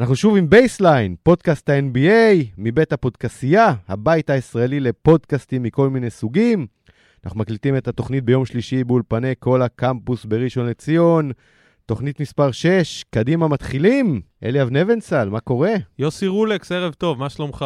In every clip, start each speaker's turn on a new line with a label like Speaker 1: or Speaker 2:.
Speaker 1: אנחנו שוב עם Baseline, פודקאסט ה-NBA, מבית הפודקסייה, הבית הישראלי לפודקאסטים מכל מיני סוגים. אנחנו מקליטים את התוכנית ביום שלישי באולפני כל הקמפוס בראשון לציון. תוכנית מספר 6, קדימה מתחילים. אליאב נבנצל, מה קורה?
Speaker 2: יוסי רולקס, ערב טוב, מה שלומך?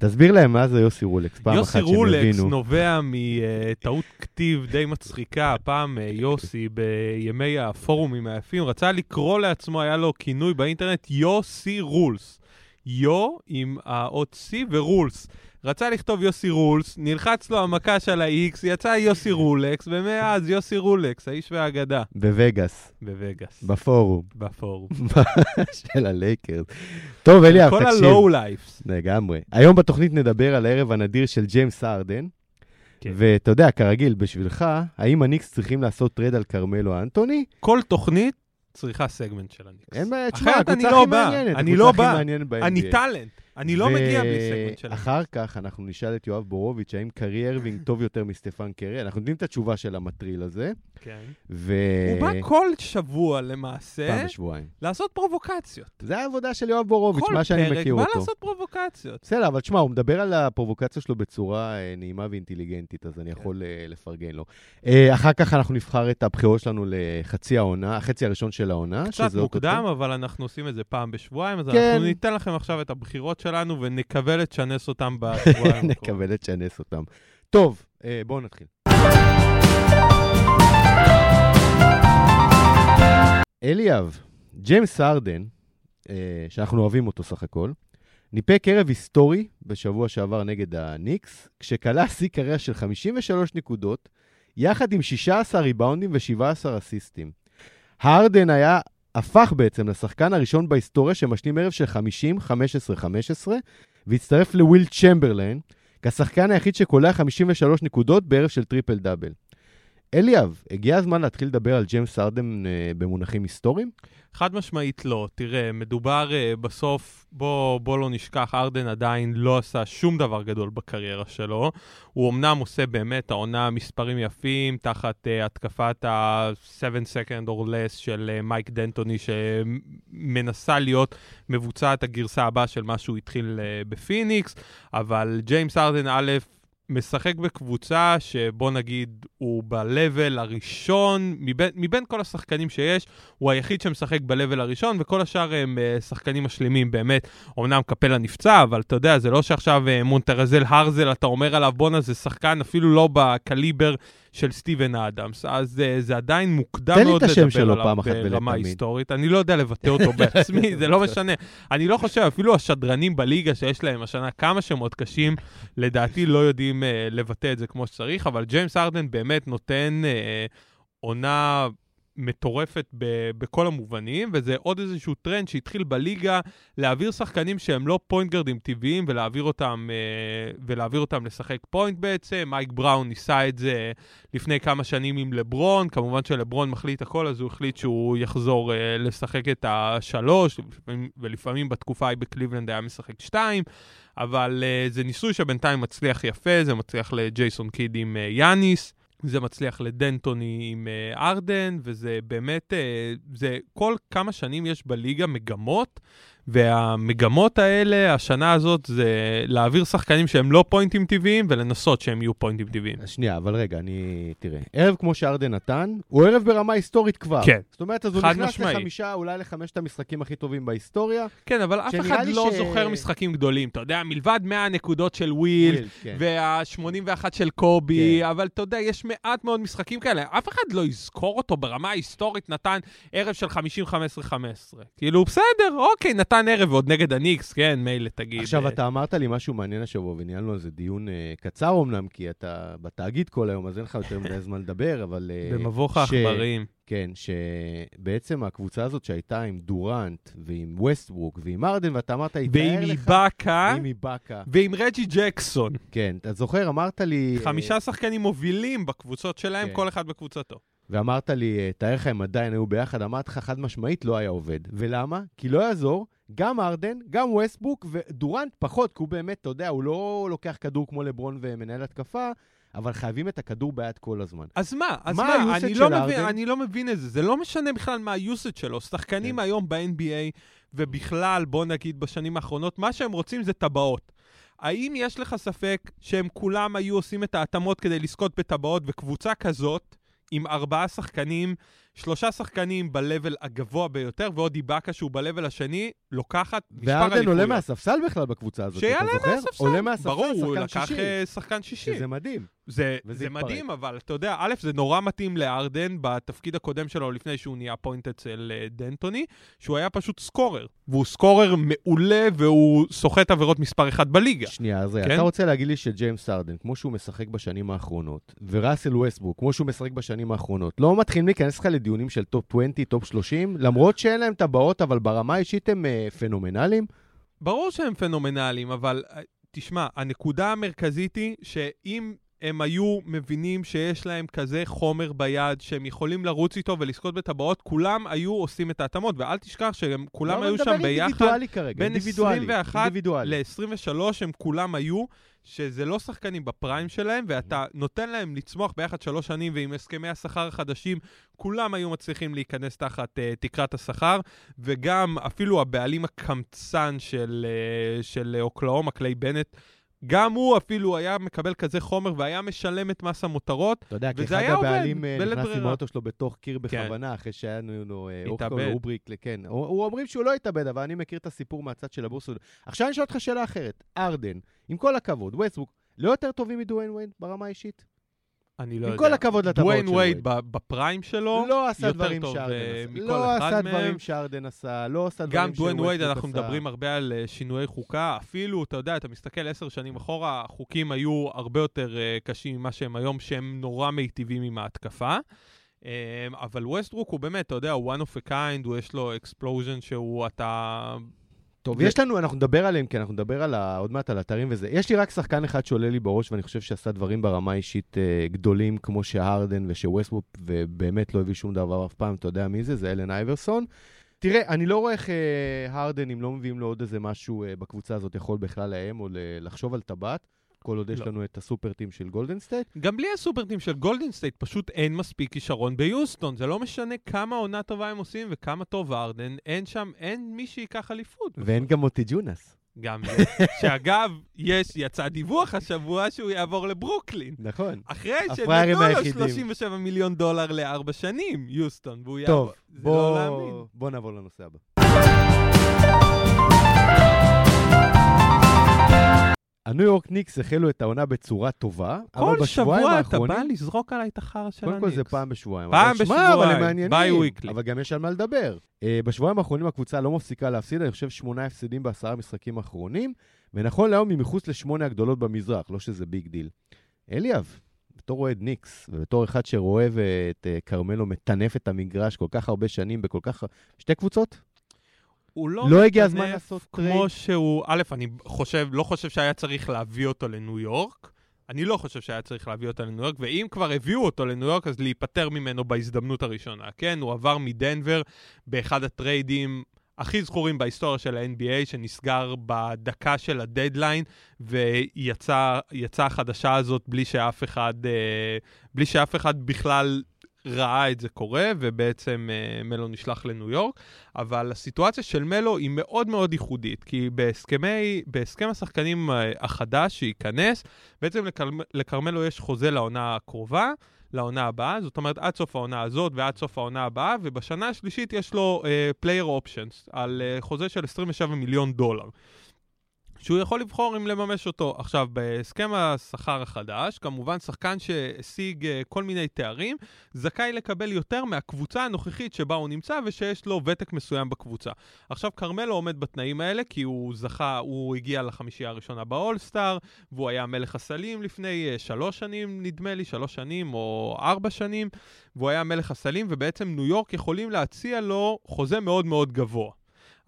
Speaker 1: תסביר להם מה זה יוסי רולקס, פעם אחת שהם יבינו.
Speaker 2: יוסי רולקס נובע מטעות כתיב די מצחיקה. הפעם אה, יוסי, בימי הפורומים היפים, רצה לקרוא לעצמו, היה לו כינוי באינטרנט, יוסי rules. יו עם האות C ו rules. רצה לכתוב יוסי rules, נלחץ לו המקש על ה-X, יצא יוסי רולקס, ומאז יוסי רולקס, האיש והאגדה.
Speaker 1: בווגאס.
Speaker 2: בווגאס.
Speaker 1: בפורום.
Speaker 2: בפורום.
Speaker 1: של הלייקרס. טוב, אליאב, תקשיב.
Speaker 2: כל ה low lifes.
Speaker 1: לגמרי. היום בתוכנית נדבר על הערב הנדיר של ג'יימס ארדן.
Speaker 2: כן.
Speaker 1: ואתה יודע, כרגיל, בשבילך, האם הניקס צריכים לעשות trade על כרמלו אנטוני?
Speaker 2: כל תוכנית צריכה סגמנט של הניקס.
Speaker 1: אין בעיה, תשמע, הקבוצה
Speaker 2: לא
Speaker 1: הכי
Speaker 2: בא.
Speaker 1: מעניינת.
Speaker 2: אני לא בא. אני טאלנט. אני לא מגיע בלי סגמנט של הניקס.
Speaker 1: ואחר כך אנחנו נשאל את יואב בורוביץ', האם קיירי ארווינג טוב יותר מסטפן קרי? אנחנו יודעים את התשובה של המטריל הזה,
Speaker 2: כן.
Speaker 1: ו...
Speaker 2: הוא בא כל שבוע למעשה
Speaker 1: פעם בשבועיים.
Speaker 2: לעשות פרובוקציות.
Speaker 1: זה העבודה של יואב בורוביץ',
Speaker 2: כל
Speaker 1: מה שאני
Speaker 2: פרק
Speaker 1: מכיר
Speaker 2: בא
Speaker 1: אותו.
Speaker 2: לעשות פרובוקציות.
Speaker 1: בסדר, אבל תשמע, הוא מדבר על הפרובוקציה שלו בצורה אה, נעימה ואינטליגנטית, אז
Speaker 2: כן.
Speaker 1: אני יכול אה, לפרגן לו. אה, אחר כך אנחנו נבחר את הבחירות שלנו לחצי העונה, החצי הראשון של העונה.
Speaker 2: קצת. מוקדם, אבל אנחנו עושים את זה פעם בשבועיים, אז
Speaker 1: כן.
Speaker 2: אנחנו ניתן לכם עכשיו את הבחירות שלנו ונקווה לצ'נס אותם בשבועיים.
Speaker 1: נקווה לצ'נס אותם. טוב, אה, בואו נתחיל. אליאב, ג'יימס ארדן, אה, שאנחנו אוהבים אותו סך הכל, ניפק ערב היסטורי בשבוע שעבר נגד הניקס, כשכלה שיא קריירה של 53 נקודות, יחד עם 16 ריבאונדים ו-17 אסיסטים. הארדן היה, הפך בעצם לשחקן הראשון בהיסטוריה שמשלים ערב של 50-15-15, והצטרף לוויל צ'מברליין, כשחקן היחיד שקולע 53 נקודות בערב של טריפל דאבל. אליאב, הגיע הזמן להתחיל לדבר על ג'יימס ארדן אה, במונחים היסטוריים?
Speaker 2: חד משמעית לא. תראה, מדובר אה, בסוף, בוא, בוא לא נשכח, ארדן עדיין לא עשה שום דבר גדול בקריירה שלו. הוא אמנם עושה באמת העונה מספרים יפים, תחת אה, התקפת ה-7 second or less של אה, מייק דנטוני, שמנסה להיות מבוצעת הגרסה הבאה של מה שהוא התחיל אה, בפיניקס, אבל ג'יימס ארדן א', משחק בקבוצה שבוא נגיד הוא ב-level הראשון, מבין, מבין כל השחקנים שיש, הוא היחיד שמשחק ב-level הראשון, וכל השאר הם אה, שחקנים משלימים באמת. אמנם קפלה נפצע, אבל אתה יודע, זה לא שעכשיו אה, מונטרזל הרזל, אתה אומר עליו, בואנה, זה שחקן אפילו לא בקליבר של סטיבן אדמס, אז אה, זה עדיין מוקדם מאוד לדבר עליו ברמה. היסטורית. אני לא יודע לבטא אותו בעצמי, זה לא משנה. אני לא חושב, אפילו השדרנים בליגה שיש להם השנה כמה שמות קשים, לדעתי לא יודעים אה, לבטא את זה כמו שצריך, אבל ג'יימס ארדן באמת נותן אה, עונה מטורפת ב- בכל המובנים, וזה עוד איזשהו טרנד שהתחיל בליגה להעביר שחקנים שהם לא פוינט גרדים טבעיים ולהעביר אותם, אה, ולהעביר אותם לשחק פוינט בעצם. מייק בראון ניסה את זה לפני כמה שנים עם לברון, כמובן שלברון מחליט הכל, אז הוא החליט שהוא יחזור אה, לשחק את השלוש, ולפעמים, בתקופה ההיא בקליבלנד היה משחק שתיים. אבל אה, זה ניסוי שבינתיים מצליח יפה, זה מצליח לג'ייסון קיד עם אה, יאניס, זה מצליח לדנטוני עם אה, ארדן, וזה באמת, אה, זה כל כמה שנים יש בליגה מגמות, והמגמות האלה, השנה הזאת, זה להעביר שחקנים שהם לא פוינטים טבעיים, ולנסות שהם יהיו פוינטים טבעיים.
Speaker 1: שנייה, אבל רגע, אני... תראה, ערב כמו שארדן נתן, הוא ערב ברמה היסטורית כבר.
Speaker 2: כן.
Speaker 1: זאת אומרת, אז הוא נכנס
Speaker 2: משמעי.
Speaker 1: לחמישה, אולי לחמשת המשחקים הכי טובים בהיסטוריה.
Speaker 2: כן, אבל אף אחד לא
Speaker 1: ש-
Speaker 2: זוכר משחקים גדולים. אתה יודע, מלבד 100 הנקודות של וויל,
Speaker 1: וויל, כן.
Speaker 2: וה-81 של קובי,
Speaker 1: כן.
Speaker 2: אבל אתה יודע, יש מעט מאוד משחקים כאלה. אף אחד לא יזכור אותו ברמה ההיסטורית, נתן ערב של 50-15-15. כאילו, בסדר, אוקיי, נתן ערב ועוד נגד הניקס, כן, מילא תגיד.
Speaker 1: עכשיו,
Speaker 2: אה,
Speaker 1: אתה אמרת לי משהו מעניין השבוע, וניהלנו על זה דיון אה, קצר אמנם, כי אתה בתאגיד כל היום, אז אין לך יותר מדי זמן לדבר, אבל... אה,
Speaker 2: במבוך העכברים.
Speaker 1: כן, שבעצם הקבוצה הזאת שהייתה עם דורנט, ועם ווסטברוק, ועם ארדן, ואתה אמרת,
Speaker 2: ועם
Speaker 1: יתאר לך...
Speaker 2: איבאקה,
Speaker 1: ועם איבאקה.
Speaker 2: ועם רג'י ג'קסון.
Speaker 1: כן, אתה זוכר, אמרת לי...
Speaker 2: חמישה שחקנים מובילים בקבוצות שלהם,
Speaker 1: כן.
Speaker 2: כל אחד בקבוצתו.
Speaker 1: ואמרת לי, תאר לך אם עדיין היו ביחד, אמרתי לך חד משמעית לא היה עובד. ולמה? כי לא יעזור, גם ארדן, גם ווסטבוק, ודורנט פחות, כי הוא באמת, אתה יודע, הוא לא לוקח כדור כמו לברון ומנהל התקפה, אבל חייבים את הכדור ביד כל הזמן.
Speaker 2: אז מה? אז
Speaker 1: מה
Speaker 2: מה?
Speaker 1: ה-usage
Speaker 2: אני לא, מבין,
Speaker 1: ארדן?
Speaker 2: אני לא מבין את זה. זה לא משנה בכלל מה ה-usage שלו. שחקנים
Speaker 1: כן.
Speaker 2: היום ב-NBA, ובכלל, בוא נגיד בשנים האחרונות, מה שהם רוצים זה טבעות. האם יש לך ספק שהם כולם היו עושים את ההתאמות כדי לזכות בטבעות, וקבוצה כזאת, עם ארבעה שחקנים, שלושה שחקנים ב-level הגבוה ביותר, ועוד איבאקה שהוא ב-level השני, לוקחת מספר אליפויות.
Speaker 1: וארדן עולה מהספסל בכלל בקבוצה הזאת, אתה
Speaker 2: שיעלה
Speaker 1: זוכר?
Speaker 2: מהספסל.
Speaker 1: עולה מהספסל,
Speaker 2: ברור, הוא
Speaker 1: שחקן
Speaker 2: לקח
Speaker 1: שישי.
Speaker 2: אה, שחקן שישי.
Speaker 1: שזה מדהים.
Speaker 2: זה, זה
Speaker 1: התפרק.
Speaker 2: מדהים, אבל אתה יודע, א', זה נורא מתאים לארדן בתפקיד הקודם שלו, לפני שהוא נהיה פוינט אצל אה, דנטוני, שהוא היה פשוט סקורר. והוא סקורר מעולה, והוא סוחט עבירות מספר אחת בליגה.
Speaker 1: שנייה, אז
Speaker 2: כן?
Speaker 1: אתה רוצה להגיד לי שג'יימס ארדן, כמו שהוא משחק בשנים האחרונות, וראסל ווסטברוק, כמו שהוא משחק בשנים האחרונות, לא מתחילים להיכנס לך לדיונים של טופ 20, טופ 30, למרות שאין להם טבעות, אבל ברמה האישית הם אה, פנומנליים?
Speaker 2: ברור שהם פנומנליים, אבל אה, תשמע, הנקודה המרכזית היא שאם הם היו מבינים שיש להם כזה חומר ביד שהם יכולים לרוץ איתו ולזכות בטבעות, כולם היו עושים את ההתאמות, ואל תשכח שהם כולם
Speaker 1: לא,
Speaker 2: היו שם ביחד.
Speaker 1: כרגע,
Speaker 2: בין
Speaker 1: אינדיבידואלי,
Speaker 2: 21
Speaker 1: אינדיבידואלי.
Speaker 2: ל-23 הם כולם היו, שזה לא שחקנים בפריים שלהם, ואתה נותן להם לצמוח ביחד שלוש שנים, ועם הסכמי השכר החדשים, כולם היו מצליחים להיכנס תחת אה, תקרת השכר, וגם אפילו הבעלים הקמצן של, אה, של אוקלהומה, קליי בנט, גם הוא אפילו היה מקבל כזה חומר והיה משלם את מס המותרות.
Speaker 1: אתה יודע, כי
Speaker 2: וזה
Speaker 1: אחד
Speaker 2: היה עובד,
Speaker 1: הבעלים אה,
Speaker 2: בלית
Speaker 1: נכנס עם
Speaker 2: ברירה.
Speaker 1: האוטו שלו בתוך קיר
Speaker 2: כן.
Speaker 1: בכוונה, אחרי שהיה לנו אה,
Speaker 2: התאבד.
Speaker 1: אוברי, כן. הוא הוא אומרים שהוא לא התאבד, אבל אני מכיר את הסיפור מהצד של הבורסות. עכשיו אני אשאל אותך שאלה אחרת. הארדן, עם כל הכבוד, ווסטברוק, לא יותר טובים מדוויין ווייד ברמה האישית?
Speaker 2: אני לא
Speaker 1: עם
Speaker 2: יודע.
Speaker 1: כל הכבוד לטבעות
Speaker 2: דוויין
Speaker 1: של
Speaker 2: וייד
Speaker 1: וייד.
Speaker 2: ב- בפריים שלו,
Speaker 1: לא עשה דברים שהארדן
Speaker 2: אה,
Speaker 1: עשה.
Speaker 2: מכל
Speaker 1: לא עשה. דברים שהארדן עשה, לא עשה דברים
Speaker 2: גם דוויין וייד, אנחנו
Speaker 1: עשה.
Speaker 2: מדברים הרבה על אה, שינויי חוקה. אפילו, אתה יודע, אתה מסתכל עשר שנים אחורה, החוקים היו הרבה יותר אה, קשים ממה שהם היום, שהם נורא מיטיבים עם ההתקפה. אבל ווסטברוק הוא באמת, אתה יודע, הוא one of a kind, הוא יש לו explosion שהוא, אתה...
Speaker 1: טוב,
Speaker 2: ו-
Speaker 1: יש לנו, אנחנו נדבר עליהם, כי אנחנו נדבר על ה, עוד מעט על haters וזה. יש לי רק שחקן אחד שעולה לי בראש, ואני חושב שעשה דברים ברמה אישית אה, גדולים, כמו שהרדן ושווסטברוק, ובאמת לא הביא שום דבר אף פעם, אתה יודע מי זה? זה אלן אייברסון. תראה, אני לא רואה איך אה, הרדן, אם לא מביאים לו עוד איזה משהו אה, בקבוצה הזאת, יכול בכלל לאיים או לחשוב על טבעת, כל עוד יש
Speaker 2: לא.
Speaker 1: לנו את ה super team של גולדן סטייט.
Speaker 2: גם בלי ה super team של גולדן סטייט, פשוט אין מספיק כישרון ביוסטון. זה לא משנה כמה עונה טובה הם עושים וכמה טוב הארדן, אין שם, אין מי שייקח אליפות.
Speaker 1: ואין גם מוטי ג'ונס.
Speaker 2: גם זה. שאגב, יש, יצא דיווח השבוע שהוא יעבור לברוקלין.
Speaker 1: נכון.
Speaker 2: אחרי שנתנו לו
Speaker 1: היחידים.
Speaker 2: 37 מיליון דולר לארבע שנים, יוסטון, והוא
Speaker 1: טוב,
Speaker 2: יעבור. זה לא.
Speaker 1: בוא, בוא נעבור לנושא הבא. הניו יורק ניקס החלו את העונה בצורה טובה, אבל
Speaker 2: כל
Speaker 1: בשבועיים
Speaker 2: שבוע אתה
Speaker 1: האחרונים...
Speaker 2: בא לזרוק עליי את החרא של
Speaker 1: קודם
Speaker 2: הניקס.
Speaker 1: כל זה פעם בשבועיים.
Speaker 2: פעם בשבועיים. ביי וויקלי.
Speaker 1: אבל גם יש על מה לדבר. אה, בשבועיים האחרונים הקבוצה לא מפסיקה להפסיד, אני חושב שמונה הפסדים בעשרה משחקים האחרונים, ונכון להיום היא מחוץ לשמונה הגדולות במזרח, לא שזה big deal. אליאב, בתור אוהד ניקס, ובתור אחד שרואה את אה, כרמלו מטנף את המגרש כל כך הרבה שנים בכל כך... שתי קבוצות?
Speaker 2: הוא לא
Speaker 1: לא הגיע הזמן לעשות
Speaker 2: כמו
Speaker 1: טרייד?
Speaker 2: שהוא, א', אני חושב, לא חושב שהיה צריך להביא אותו לניו יורק. אני לא חושב שהיה צריך להביא אותו לניו יורק, ואם כבר הביאו אותו לניו יורק, אז להיפטר ממנו בהזדמנות הראשונה. כן, הוא עבר מדנבר באחד הטריידים הכי זכורים בהיסטוריה של ה-NBA, שנסגר בדקה של הדדליין, ויצאה החדשה הזאת בלי שאף אחד, אה, בלי שאף אחד בכלל ראה את זה קורה, ובעצם אה, מלו נשלח לניו יורק. אבל הסיטואציה של מלו היא מאוד מאוד ייחודית, כי בהסכמי, בהסכם השחקנים אה, החדש שייכנס, בעצם לכרמ- לכרמלו יש חוזה לעונה הקרובה, לעונה הבאה, זאת אומרת עד סוף העונה הזאת ועד סוף העונה הבאה, ובשנה השלישית יש לו uh, player options על uh, חוזה של 27 מיליון דולר. שהוא יכול לבחור אם לממש אותו. עכשיו, בהסכם השכר החדש, כמובן שחקן שהשיג uh, כל מיני תארים, זכאי לקבל יותר מהקבוצה הנוכחית שבה הוא נמצא ושיש לו ותק מסוים בקבוצה. עכשיו, כרמלו עומד בתנאים האלה כי הוא זכה, הוא הגיע לחמישייה הראשונה באולסטאר, והוא היה מלך הסלים לפני uh, שלוש שנים, נדמה לי, שלוש שנים או ארבע שנים, והוא היה מלך הסלים, ובעצם ניו יורק יכולים להציע לו חוזה מאוד מאוד גבוה.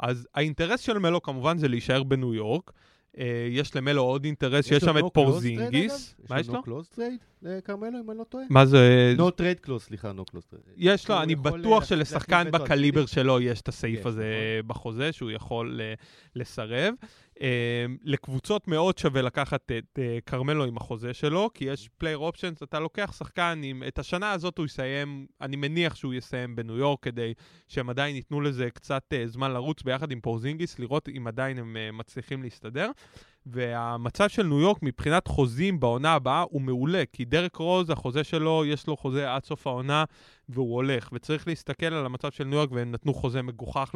Speaker 2: אז האינטרס של מלו כמובן זה להישאר בניו יורק. Uh, יש למלו עוד אינטרס שיש שם את פורזינגיס. מה יש לו?
Speaker 1: יש לו no close trade לכרמלו, אם אני לא טועה?
Speaker 2: מה זה?
Speaker 1: no trade close, סליחה, no close trade.
Speaker 2: יש לו, אני בטוח שלשחקן בקליבר. שלו יש את הסעיף
Speaker 1: יש,
Speaker 2: הזה בחוזה, שהוא יכול uh, לסרב. אה, לקבוצות מאוד שווה לקחת את אה, כרמלו עם החוזה שלו, כי יש player options, אתה לוקח שחקן עם... את השנה הזאת הוא יסיים, אני מניח שהוא יסיים בניו יורק, כדי שהם עדיין ייתנו לזה קצת אה, זמן לרוץ ביחד עם פורזינגיס, לראות אם עדיין הם אה, מצליחים להסתדר. והמצב של ניו יורק מבחינת חוזים בעונה הבאה הוא מעולה, כי דריק רוז, החוזה שלו, יש לו חוזה עד סוף העונה, והוא הולך. וצריך להסתכל על המצב של ניו יורק, והם נתנו חוזה מגוחך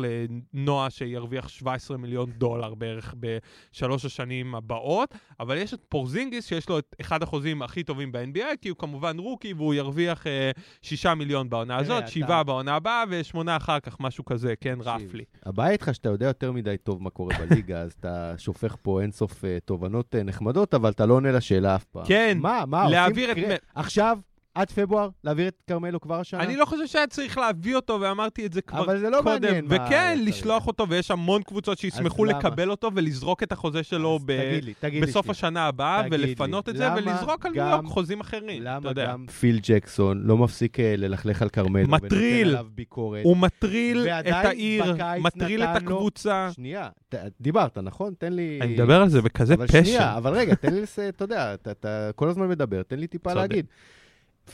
Speaker 2: לנועה שירוויח 17 מיליון דולר בערך בשלוש השנים הבאות, אבל יש את פורזינגיס, שיש לו את אחד החוזים הכי טובים ב-NBA, כי הוא כמובן רוקי, והוא ירוויח אה, 6 מיליון בעונה הזאת,
Speaker 1: אתה-
Speaker 2: 7 בעונה הבאה, ושמונה אחר כך, משהו כזה, כן, רפלי.
Speaker 1: הבעיה איתך שאתה יודע יותר מדי טוב מה קורה בליגה, אז אתה שופך פה אינסוף אה, תובנות אה, נחמדות, אבל אתה לא עונה לשאלה אף פעם.
Speaker 2: כן,
Speaker 1: מה, מה,
Speaker 2: להעביר את...
Speaker 1: עכשיו, עד פברואר, להעביר את כרמלו כבר השנה?
Speaker 2: אני לא חושב שהיה צריך להביא אותו, ואמרתי את זה כבר
Speaker 1: אבל זה לא
Speaker 2: קודם.
Speaker 1: מעניין
Speaker 2: וכן. לשלוח אותו, ויש המון קבוצות שישמחו
Speaker 1: למה?
Speaker 2: לקבל אותו ולזרוק את החוזה שלו ב...
Speaker 1: תגיד לי, תגיד לי
Speaker 2: בסוף
Speaker 1: שנייה.
Speaker 2: השנה הבאה,
Speaker 1: תגיד לי,
Speaker 2: ולפנות את זה, ולזרוק על ניו
Speaker 1: גם-
Speaker 2: יורק חוזים אחרים. אתה
Speaker 1: למה
Speaker 2: יודע.
Speaker 1: גם פיל ג'קסון לא מפסיק אה, ללכלך על כרמלו?
Speaker 2: מטריל.
Speaker 1: ונותן עליו ביקורת.
Speaker 2: הוא מטריל את העיר, מטריל את הקבוצה.
Speaker 1: שנייה, ת- דיברת, נכון? תן לי...
Speaker 2: אני מדבר על זה בכזה
Speaker 1: אבל
Speaker 2: פשן.
Speaker 1: שנייה, אבל רגע, תן לי. אתה יודע, אתה, אתה כל הזמן מדבר, תן לי טיפה. להגיד.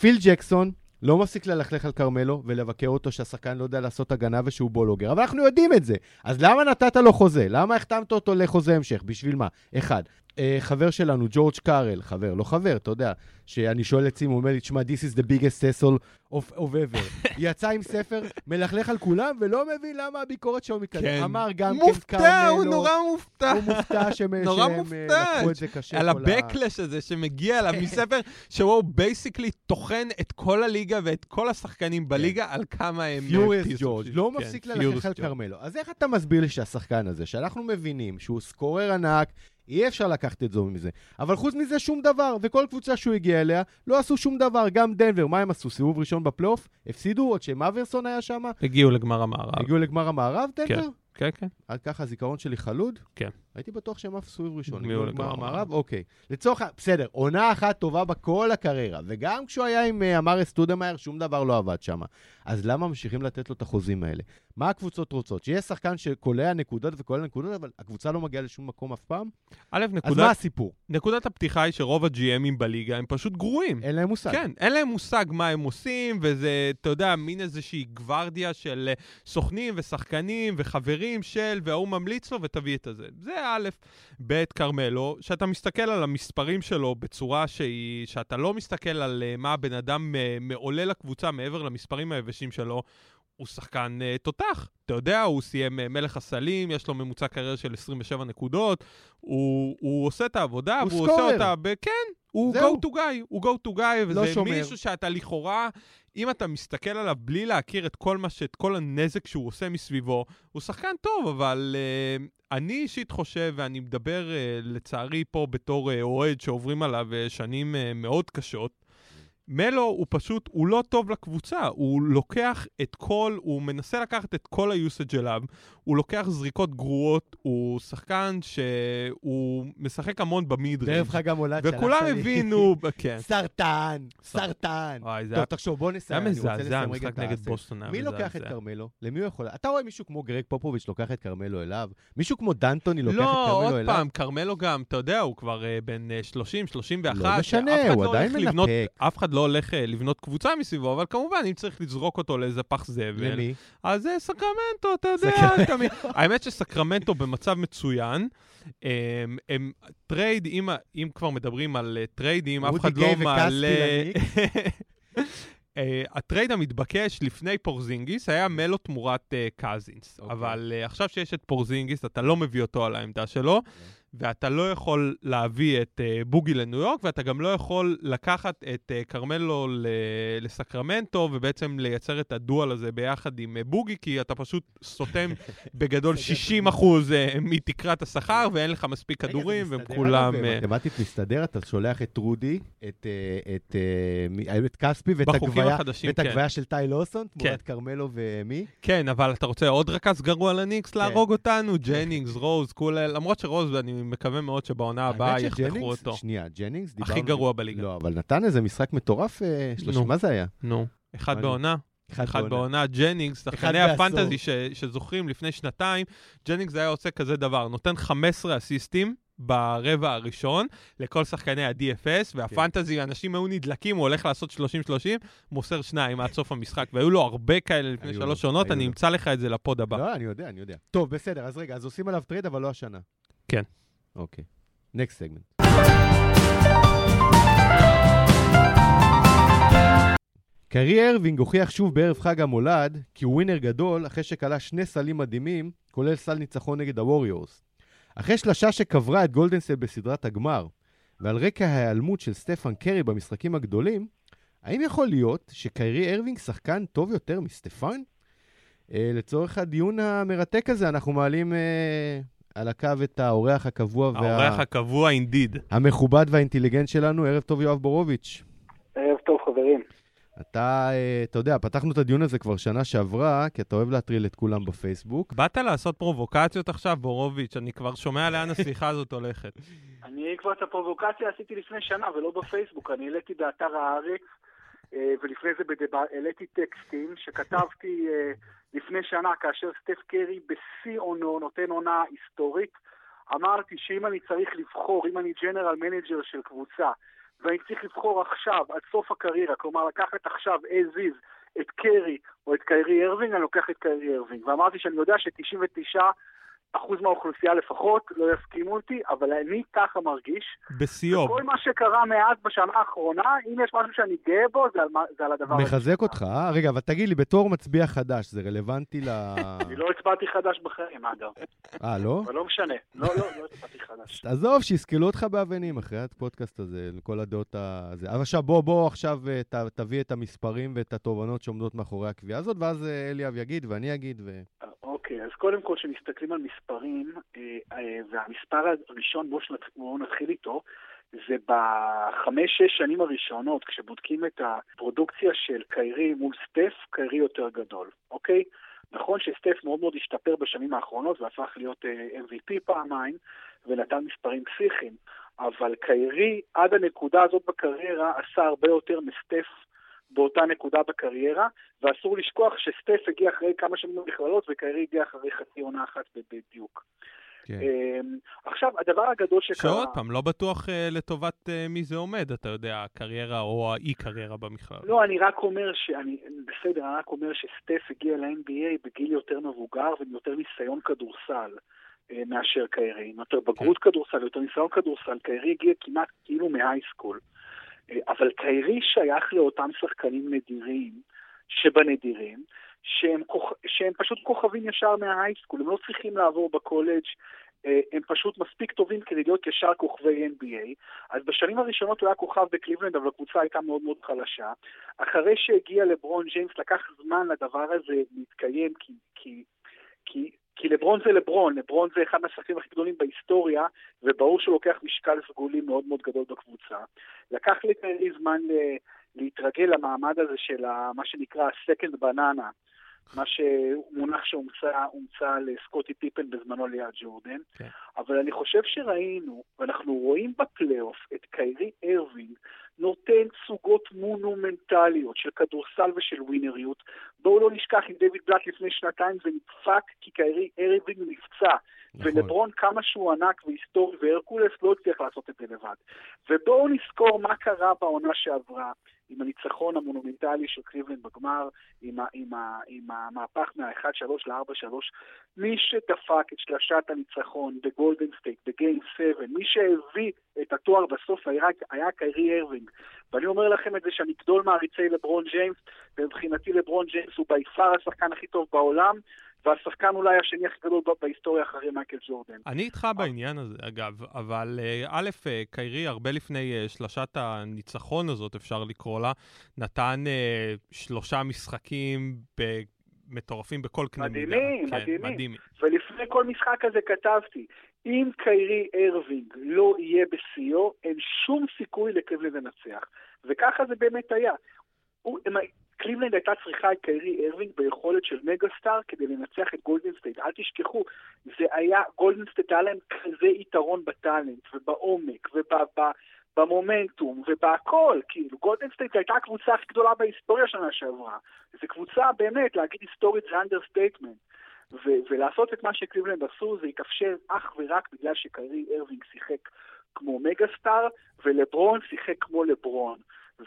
Speaker 1: פיל ג'קסון לא מפסיק ללכלך על כרמלו ולבקר אותו שהשחקן לא יודע לעשות הגנה ושהוא בולוגר, אבל אנחנו יודעים את זה. אז למה נתת לו חוזה? למה החתמת אותו לחוזה המשך? בשביל מה? אחד. אה, חבר שלנו, ג'ורג' קארל, חבר, לא חבר, אתה יודע, שאני שואל את סימו, הוא אומר לי, תשמע, this is the biggest asshole of, of ever. יצא עם ספר, מלכלך על כולם, ולא מבין למה הביקורת שלו מכאלה.
Speaker 2: כן.
Speaker 1: אמר גם כן
Speaker 2: מופתע, הוא נורא מופתע.
Speaker 1: הוא מופתע שהם אה. לקחו את זה קשה.
Speaker 2: על ה-Backlash הזה שמגיע אליו מספר, שבו הוא basically טוחן את כל הליגה ואת כל השחקנים בליגה על כמה הם...
Speaker 1: Furious
Speaker 2: אה,
Speaker 1: ג'ורג' לא
Speaker 2: shit.
Speaker 1: מפסיק
Speaker 2: כן,
Speaker 1: ללכלך על. כרמלו. אז איך אתה מסביר לי שהשחקן הזה, שאנחנו מבינים שהוא scorer ענק, אי אפשר לקחת את זה מזה, אבל חוץ מזה שום דבר, וכל קבוצה שהוא הגיע אליה, לא עשו שום דבר, גם דנבר, מה הם עשו? סיבוב ראשון בפלייאוף? הפסידו עוד שאייברסון היה שם?
Speaker 2: הגיעו לגמר המערב.
Speaker 1: הגיעו לגמר המערב, דנבר?
Speaker 2: כן, כן.
Speaker 1: עד ככה הזיכרון שלי חלוד?
Speaker 2: כן.
Speaker 1: הייתי בטוח שהם אף סיבוב ראשון.
Speaker 2: הגיעו
Speaker 1: הגיעו לגמר המערב? אוקיי. לצורך. בסדר, עונה אחת טובה בכל הקריירה, וגם כשהוא היה עם אה, אמרי סטודמאייר, שום דבר לא עבד שם. אז למה ממשיכים לתת לו את החוזים האלה? מה הקבוצות רוצות? שיהיה שחקן שקולע נקודות וקולע נקודות, אבל הקבוצה לא מגיעה לשום מקום אף פעם?
Speaker 2: א',
Speaker 1: אז מה
Speaker 2: נקודת,
Speaker 1: הסיפור?
Speaker 2: נקודת הפתיחה היא שרוב הג'י.אמים בליגה הם פשוט גרועים.
Speaker 1: אין להם מושג.
Speaker 2: כן, אין להם מושג מה הם עושים, וזה, אתה יודע, מין איזושהי גוורדיה של אה, סוכנים ושחקנים וחברים של, וההוא ממליץ לו ותביא את הזה. זה א', ב', כרמלו, שאתה מסתכל על המספרים שלו בצורה שהיא, שאתה לא מסתכל על אה, מה הבן אדם אה, מעולה לקבוצה מעבר למספרים היבשים שלו. הוא שחקן uh, תותח, אתה יודע, הוא סיים uh, מלך הסלים, יש לו ממוצע קריירה של 27 נקודות, הוא, הוא עושה את העבודה,
Speaker 1: הוא
Speaker 2: והוא
Speaker 1: סקורר.
Speaker 2: עושה אותה, ב- כן, הוא
Speaker 1: זהו.
Speaker 2: go to guy, הוא go to guy, וזה
Speaker 1: לא שומר.
Speaker 2: מישהו שאתה לכאורה, אם אתה מסתכל עליו בלי להכיר את כל מה ש... את כל הנזק שהוא עושה מסביבו, הוא שחקן טוב, אבל uh, אני אישית חושב, ואני מדבר uh, לצערי פה בתור uh, אוהד שעוברים עליו uh, שנים uh, מאוד קשות, מלו הוא פשוט, הוא לא טוב לקבוצה, הוא לוקח את כל, הוא מנסה לקחת את כל ה-usage אליו, הוא לוקח זריקות גרועות, הוא שחקן שהוא משחק המון במיד
Speaker 1: בערב חג המולד
Speaker 2: וכולם
Speaker 1: שלחת לי-
Speaker 2: הבינו, כן.
Speaker 1: סרטן, סרטן.
Speaker 2: וואי, זה
Speaker 1: טוב,
Speaker 2: היה
Speaker 1: תחשוב, בוא
Speaker 2: זה
Speaker 1: נסיים, אני רוצה לסיים רגע את
Speaker 2: נגד
Speaker 1: הסט.
Speaker 2: בוסטון היה
Speaker 1: מי. לוקח את כרמלו? למי הוא יכול... אתה רואה מישהו כמו גרג פופוביץ' לוקח את כרמלו אליו? מישהו כמו דנטוני לוקח את
Speaker 2: לא,
Speaker 1: כרמלו
Speaker 2: עוד
Speaker 1: אליו?
Speaker 2: פעם, כרמלו גם, אתה יודע, הוא כבר אה, בן אה, 30, 31.
Speaker 1: לא משנה, הוא
Speaker 2: לא
Speaker 1: עדיין מנפק.
Speaker 2: אחד לא הולך אה, לבנות קבוצה מסביבו, אבל כמובן, אם צריך לזרוק אותו לאיזה פח זבל,
Speaker 1: למי?
Speaker 2: אז זה סקרמנטו, אתה יודע. תמיד. האמת שסקרמנטו במצב מצוין. הם, הם טרייד, אם, אם כבר מדברים על אה, טריידים, אף אחד לא מעלה... אה, הטרייד המתבקש לפני פורזינגיס היה מלו תמורת אה, קאזינס.
Speaker 1: אוקיי.
Speaker 2: אבל אה, עכשיו שיש את פורזינגיס, אתה לא מביא אותו על העמדה שלו, ואתה לא יכול להביא את אה, בוגי לניו יורק, ואתה גם לא יכול לקחת את אה, כרמלו לסקרמנטו, ובעצם לייצר את הדואו הזה ביחד עם אה, בוגי, כי אתה פשוט סותם בגדול 60 אחוז אה, מתקרת השכר, ואין לך מספיק כדורים, והם כולם...
Speaker 1: מתמטית מסתדר, אתה שולח את רודי, את, את, את כספי ואת הגוויה,
Speaker 2: כן.
Speaker 1: של טי לוסון,
Speaker 2: כן.
Speaker 1: תמורת כרמלו ומי?
Speaker 2: כן, אבל אתה רוצה עוד רכז גרוע לניקס
Speaker 1: כן.
Speaker 2: להרוג אותנו? ג'נינגס, רוז, למרות שרוז, אני מקווה מאוד שבעונה הבאה יחתכו אותו.
Speaker 1: שנייה, ג'נינגס,
Speaker 2: הכי
Speaker 1: דיברנו...
Speaker 2: גרוע בליגה.
Speaker 1: לא, אבל נתן איזה משחק מטורף, אה, שלושים,
Speaker 2: נו.
Speaker 1: מה זה היה?
Speaker 2: נו, אחד? בעונה? אחד בעונה, ג'נינגס, שחקני הפנטזי שזוכרים לפני שנתיים, ג'נינגס היה עושה כזה דבר, נותן 15 אסיסטים ברבע הראשון לכל שחקני ה-DFS, כן. והפנטזי, כן. אנשים היו נדלקים, הוא הולך לעשות 30-30, מוסר שניים עד סוף המשחק, והיו לו הרבה כאלה לפני שלוש עונות, אני אמצא לך את זה לפוד הבא.
Speaker 1: לא, אני יודע, אני יודע. טוב, בסדר, אז רגע, אז עושים עליו טרייד, אבל לא השנה.
Speaker 2: כן.
Speaker 1: אוקיי. Next segment. קיירי ארווינג הוכיח שוב בערב חג המולד כי הוא ווינר גדול אחרי שקלע שני סלים מדהימים, כולל סל ניצחון נגד הווריורס. אחרי שלשה שקברה את גולדן סטייט בסדרת הגמר, ועל רקע ההיעלמות של סטפן קרי במשחקים הגדולים, האם יכול להיות שקיירי ארווינג שחקן טוב יותר מסטפן? Uh, לצורך הדיון המרתק הזה, אנחנו מעלים uh, על הקו את האורח הקבוע
Speaker 2: האורח וה... הקבוע אינדיד.
Speaker 1: המכובד והאינטליגנט שלנו, ערב טוב יואב בורוביץ'.
Speaker 3: ערב טוב חברים.
Speaker 1: אתה, אה, אתה יודע, פתחנו את הדיון הזה כבר שנה שעברה, כי אתה אוהב להטריל את כולם בפייסבוק.
Speaker 2: באת לעשות פרובוקציות עכשיו, בורוביץ', אני כבר שומע לאן השיחה הזאת הולכת.
Speaker 3: אני כבר את הפרובוקציה עשיתי לפני שנה, ולא בפייסבוק. אני העליתי באתר הארץ, אה, ולפני זה העליתי טקסטים שכתבתי אה, לפני שנה, כאשר סטף קרי בשיא עונו, נותן עונה היסטורית. אמרתי שאם אני צריך לבחור, אם אני general manager של קבוצה, ואני צריך לבחור עכשיו, עד סוף הקריירה, כלומר לקחת עכשיו as is את קרי או את קיירי ארווינג, אני לוקח את קיירי ארווינג. ואמרתי שאני יודע ש-99 אחוז מהאוכלוסייה לפחות לא יסכימו איתי, אבל אני ככה מרגיש.
Speaker 2: בשיאו.
Speaker 3: כל מה שקרה מאז בשנה האחרונה, אם יש משהו שאני גאה בו, זה על, זה על הדבר
Speaker 1: הזה. מחזק אותך, אה? רגע, אבל תגיד לי, בתור מצביע חדש, זה רלוונטי ל...
Speaker 3: אני לא הצבעתי חדש בחיים, אגב.
Speaker 1: אה, לא?
Speaker 3: אבל לא משנה. לא, לא, לא הצבעתי חדש.
Speaker 1: עזוב, שיסקלו אותך באבנים אחרי הפודקאסט הזה, כל הדעות הזה. אבל עכשיו, בוא, בוא עכשיו אה, ת, תביא את המספרים ואת התובנות שעומדות מאחורי הקביעה הזאת, ואז אה, אליאב יגיד ואני אגיד. ו...
Speaker 3: אוקיי, אז קודם כל, כשמסתכלים על מספרים, אה, אה, והמספר הראשון, בואו נתחיל איתו, זה בחמש-שש שנים הראשונות, כשבודקים את הפרודוקציה של קיירי מול סטף, קיירי יותר גדול, אוקיי? נכון שסטף מאוד מאוד השתפר בשנים האחרונות והפך להיות אה, MVP פעמיים ונתן מספרים פסיכיים, אבל קיירי עד הנקודה הזאת בקריירה עשה הרבה יותר מסטף באותה נקודה בקריירה, ואסור לשכוח שסטף הגיע אחרי כמה שנים במכללות וקיירי הגיע אחרי חצי עונה אחת בדיוק. כן. אמ, עכשיו, הדבר הגדול שקרה...
Speaker 2: שעוד פעם, לא בטוח uh, לטובת uh, מי זה עומד, אתה יודע, הקריירה או האי-קריירה במכלל.
Speaker 3: לא, אני רק אומר ש... אני, בסדר, אני רק אומר שסטף הגיע ל-NBA בגיל יותר מבוגר ועם יותר ניסיון כדורסל. uh, מאשר קיירי, עם יותר בגרות כן. כדורסל, יותר ניסיון כדורסל, קיירי הגיע כמעט כאילו מהייסקול. אבל קיירי שייך לאותם שחקנים נדירים שבנדירים, שהם, כוכ... שהם פשוט כוכבים ישר מההייסקול, הם לא צריכים לעבור בקולג', אה, הם פשוט מספיק טובים כדי להיות ישר כוכבי NBA. אז בשנים הראשונות הוא היה כוכב בקליבלנד, אבל הקבוצה הייתה מאוד מאוד חלשה. אחרי שהגיע לברון ג'יימס לקח זמן לדבר הזה להתקיים, כי, כי, כי כי לברון זה לברון, לברון זה אחד מהשחקנים הכי גדולים בהיסטוריה, וברור שהוא לוקח משקל סגולי מאוד מאוד גדול בקבוצה. לקח לי זמן להתרגל למעמד הזה של מה שנקרא second banana, מה שמונח שהומצא לסקוטי פיפן בזמנו ליד ג'ורדן. Okay. כן. אבל אני חושב שראינו, ואנחנו רואים בפלייאוף את קיירי ארווינג נותן תסוגות מונומנטליות של כדורסל ושל ווינריות. בואו לא נשכח, עם דיוויד בלאט לפני שנתיים זה נדפק כי קיירי ארווינג נפצע. נכון. ולברון כמה שהוא ענק והיסטורי והרקולס לא הצליח לעשות את זה לבד. ובואו נזכור מה קרה בעונה שעברה. עם הניצחון המונומנטלי של קליבלנד בגמר, עם, ה, עם, ה, עם המהפך מה-1-3 ל-4-3, מי שדפק את שלשת הניצחון בגולדן סטייט, ב-game 7, מי שהביא את התואר בסוף היה, היה קיירי ארווינג. ואני אומר לכם את זה שאני גדול מעריצי לברון ג'יימס, ומבחינתי לברון ג'יימס הוא by far השחקן הכי טוב בעולם, והשחקן אולי השני הכי גדול בהיסטוריה אחרי מייקל ג'ורדן.
Speaker 2: אני איתך בעניין הזה, אגב, אבל אה, א', אה, קיירי, הרבה לפני אה, שלשת הניצחון הזאת, אפשר לקרוא לה, נתן שלושה משחקים מטורפים בכל קנה
Speaker 3: מידה. מדהימים, כן, מדהימים. מדהימים. ולפני כל משחק הזה כתבתי, אם קיירי ארווינג לא יהיה בשיאו, אין שום סיכוי לקליבלנד לנצח. וככה זה באמת היה. הוא, קליבלנד הייתה צריכה את קיירי ארווינג ביכולת של mega star כדי לנצח את גולדן סטייט. אל תשכחו, זה היה, גולדן סטייט היה להם כזה יתרון ב-talent ובעומק במומנטום ובהכל, כאילו, גולדן סטייט הייתה הקבוצה הכי גדולה בהיסטוריה שנה שעברה. זו קבוצה, באמת, להגיד היסטורית זה understatement. ולעשות את מה שקליבלנד עשו, זה יתאפשר אך ורק בגלל שקיירי ארווינג שיחק כמו mega-star, ולברון שיחק כמו לברון.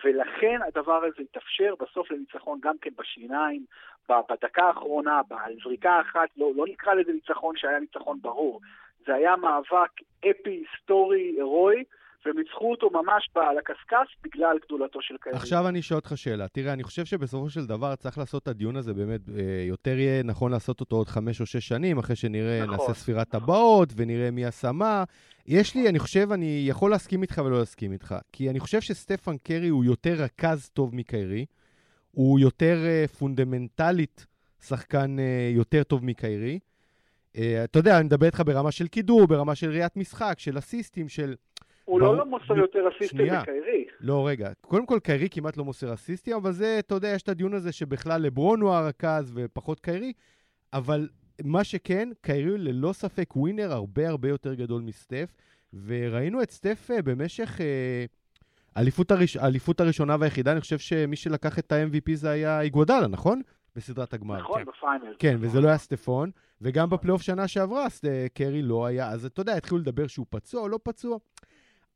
Speaker 3: ולכן הדבר הזה התאפשר בסוף לניצחון גם כן בשיניים, בדקה האחרונה, בזריקה אחת, לא, לא נקרא לזה ניצחון שהיה ניצחון ברור. זה היה מאבק אפי, היסטורי, הירואי, והם ניצחו אותו ממש על הקשקש בגלל גדולתו של קיירי.
Speaker 1: עכשיו אני אשאל אותך שאלה. תראה, אני חושב שבסופו של דבר צריך לעשות את הדיון הזה באמת, אה, יותר יהיה נכון לעשות אותו עוד חמש או שש שנים, אחרי שנראה, נכון, נעשה ספירת נכון. טבעות, ונראה מי עשה מה. יש לי, אני חושב, אני יכול להסכים איתך ולא להסכים איתך. כי אני חושב שסטפן קרי הוא יותר רכז טוב מקיירי, הוא יותר uh, פונדמנטלית שחקן uh, יותר טוב מקיירי. Uh, אתה יודע, אני מדבר איתך ברמה של קידור, ברמה של ראיית משחק, של אסיסטים, של...
Speaker 3: הוא לא, לא מוסר יותר אסיסטים מקיירי.
Speaker 1: לא, רגע. קודם כל, קיירי כמעט לא מוסר אסיסטים, אבל זה, אתה יודע, יש את הדיון הזה שבכלל לברון הוא הרכז ופחות קיירי, אבל מה שכן, קיירי ללא ספק ווינר הרבה הרבה יותר גדול מסטף, וראינו את סטף אה, במשך... אה, האליפות הראש... הראשונה והיחידה, אני חושב שמי שלקח את ה-MVP זה היה איגוודאלה, נכון? בסדרת הגמר.
Speaker 3: נכון, כן. בפיינל.
Speaker 1: כן, וזה לא היה סטפון, וגם בפלייאוף שנה שעברה, קרי לא היה, אז אתה יודע, התחילו לדבר שהוא פצוע או לא פצוע.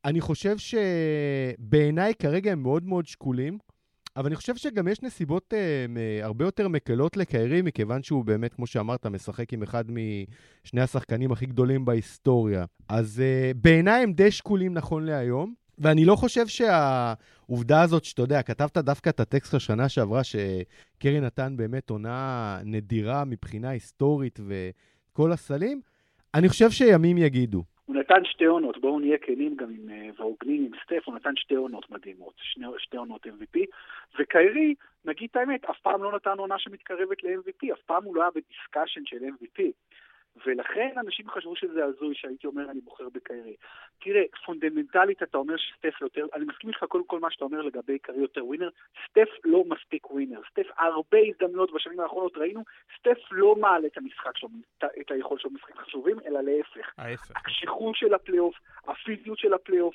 Speaker 1: אני חושב שבעיניי כרגע הם מאוד מאוד שקולים, אבל אני חושב שגם יש נסיבות uh, הרבה יותר מקלות לקיירי, מכיוון שהוא באמת, כמו שאמרת, משחק עם אחד משני השחקנים הכי גדולים בהיסטוריה. אז uh, בעיניי הם די שקולים נכון להיום, ואני לא חושב שהעובדה הזאת, שאתה יודע, כתבת דווקא את הטקסט השנה שעברה, שקרי נתן באמת עונה נדירה מבחינה היסטורית וכל הסלים, אני חושב שימים יגידו.
Speaker 3: הוא נתן שתי עונות, בואו נהיה כנים גם עם, אה, והוגנים עם סטף, הוא נתן שתי עונות מדהימות, שתי, שתי עונות MVP, וקיירי, נגיד את האמת, אף פעם לא נתן עונה שמתקרבת ל-MVP, אף פעם הוא לא היה ב-discussion של MVP. ולכן אנשים חשבו שזה הזוי שהייתי אומר אני בוחר בקיירי. תראה, פונדמנטלית אתה אומר שסטף יותר, אני מסכים איתך קודם כל מה שאתה אומר לגבי קיירי יותר ווינר, סטף לא מספיק ווינר. סטף הרבה הזדמנויות בשנים האחרונות ראינו, סטף לא מעלה את המשחק שלו, את היכולת שלו במשחקים חשובים, אלא להפך.
Speaker 2: ההפך.
Speaker 3: הקשיחות של הפלייאוף, הפיזיות של הפלייאוף,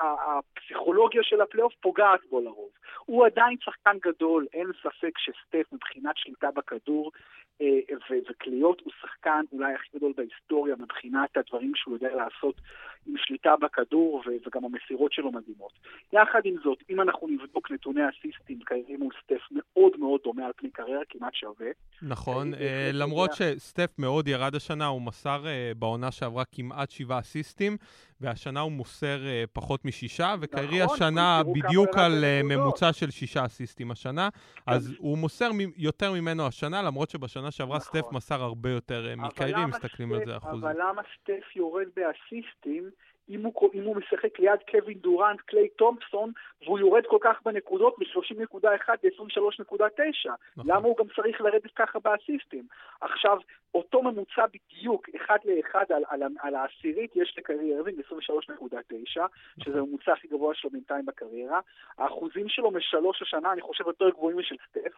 Speaker 3: הפסיכולוגיה של הפלייאוף פוגעת בו לרוב. הוא עדיין שחקן גדול, אין ספק שסטף מבחינת שליטה בכדור אה, וקליעות הוא שחקן אולי הכי גדול בהיסטוריה מבחינת הדברים שהוא יודע לעשות עם שליטה בכדור וגם המסירות שלו מדהימות. יחד עם זאת, אם אנחנו נבדוק נתוני אסיסטים, קיירי מול סטף מאוד מאוד דומה על פני קריירה, כמעט שווה.
Speaker 2: נכון, אה, למרות שסטף מאוד ירד השנה, הוא מסר אה, בעונה שעברה כמעט שבעה אסיסטים, והשנה הוא מוסר uh, פחות משישה, וקיירי נכון, השנה בדיוק על uh, ממוצע של שישה אסיסטים השנה, כן. אז הוא מוסר מ- יותר ממנו השנה, למרות שבשנה שעברה נכון. סטף מסר הרבה יותר uh, מקיירי, מסתכלים על זה אחוזים.
Speaker 3: אבל למה סטף יורד באסיסטים? אם הוא, אם הוא משחק ליד קווין דורנט, קליי תומפסון, והוא יורד כל כך בנקודות מ-30.1 ל-23.9. נכון. למה הוא גם צריך לרדת ככה באסיסטים? עכשיו, אותו ממוצע בדיוק, אחד לאחד על, על, על העשירית, יש לקרי ארווינג 23.9, נכון. שזה הממוצע הכי גבוה שלו בינתיים בקריירה. האחוזים שלו משלוש השנה, אני חושב, יותר גבוהים משל סטף.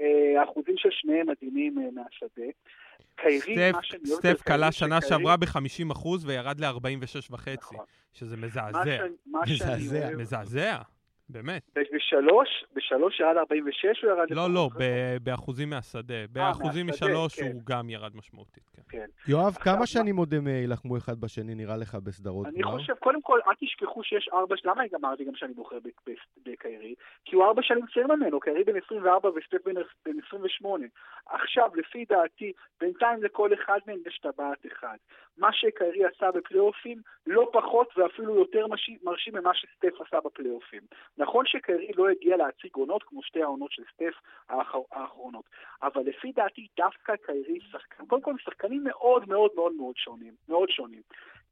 Speaker 3: אה, האחוזים של שניהם מדהימים אה, מהשדה.
Speaker 2: סטף קלה שנה שעברה ב-50% וירד ל-46.5, נכון. שזה מזעזע. מזעזע. מזעזע. באמת.
Speaker 3: בשלוש? בשלוש ירד 46 או ירד...
Speaker 2: לא, לא, באחוזים מהשדה. אה, באחוזים משלוש כן. הוא גם ירד משמעותית, כן.
Speaker 1: כן. יואב, כמה שנים עוד הם יילחמו אחד בשני, נראה לך, בסדרות
Speaker 3: אני חושב, קודם כל, אל תשכחו שיש ארבע... למה אני אמרתי גם שאני בוחר בקיירי? כי הוא ארבע שנים צעיר ממנו, קיירי בן 24 וסטף בן 28. עכשיו, לפי דעתי, בינתיים לכל אחד מהם יש טבעת אחד. מה שקיירי עשה בפלייאופים, לא פחות ואפילו יותר מרשים ממה שסטף עשה בפלייאופים. נכון שקיירי לא הגיע להציג עונות כמו שתי העונות של סטף האחרונות, אבל לפי דעתי דווקא קיירי שחקן, קודם כל שחקנים מאוד מאוד מאוד מאוד שונים, מאוד שונים.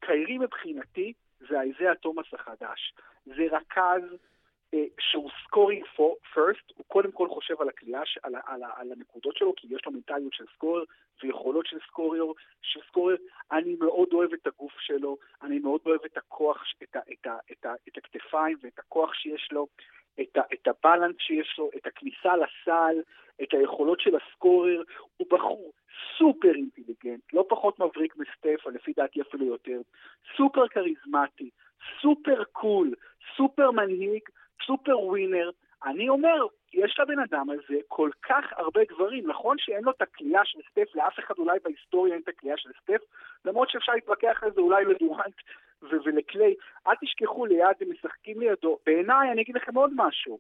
Speaker 3: קיירי מבחינתי זה האייזיה תומאס החדש. זה רכז שהוא scoring first, הוא קודם כל חושב על הקליעה, על, על, על הנקודות שלו, כי יש לו מנטליות של scorer ויכולות של scorer, של scorer. אני מאוד אוהב את הגוף שלו, אני מאוד אוהב את הכוח, את, ה, את, ה, את, ה, את הכתפיים ואת הכוח שיש לו, את, ה, את ה-balance שיש לו, את הכניסה לסל, את היכולות של ה-scorer. הוא בחור סופר אינטליגנט, לא פחות מבריק מסטף, לפי דעתי אפילו יותר, סופר כריזמטי, סופר cool, סופר מנהיג, סופר winner. אני אומר, יש לבן אדם הזה כל כך הרבה דברים. נכון שאין לו את הקליעה של סטף, לאף אחד אולי בהיסטוריה אין את הקליעה של סטף, למרות שאפשר להתווכח על זה אולי לדורנט ולקליי. אל תשכחו ליד, הם משחקים לידו. בעיניי, אני אגיד לכם עוד משהו.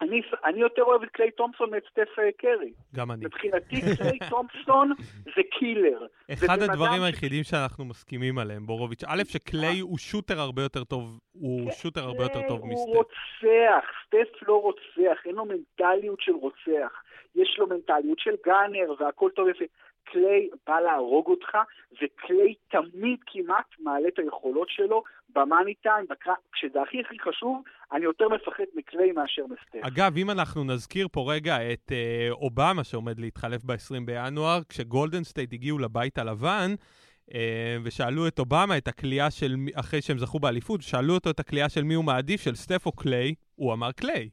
Speaker 3: אני, אני יותר אוהב את קליי תומפסון מאת סטף אה, קרי.
Speaker 2: גם אני.
Speaker 3: מבחינתי קליי תומפסון זה קילר.
Speaker 2: אחד הדברים היחידים שאנחנו מסכימים עליהם, בורוביץ', א', שקליי הוא שוטר הרבה יותר טוב, הוא כן, שוטר הרבה יותר טוב מסטף.
Speaker 3: הוא רוצח, סטף לא רוצח, אין לו מנטליות של רוצח. יש לו מנטליות של gunner והכל טוב יפה. קליי בא להרוג אותך, וקליי תמיד כמעט מעלה את היכולות שלו ב-money time, כשזה הכי הכי חשוב, אני יותר מפחד מקליי מאשר מסטף.
Speaker 2: אגב, אם אנחנו נזכיר פה רגע את אה, אובמה שעומד להתחלף ב-20 בינואר, כשגולדן סטייט הגיעו לבית הלבן, אה, ושאלו את אובמה את הקליעה של, אחרי שהם זכו באליפות, שאלו אותו את הקליעה של מי הוא מעדיף, של סטף או קליי, הוא אמר קליי.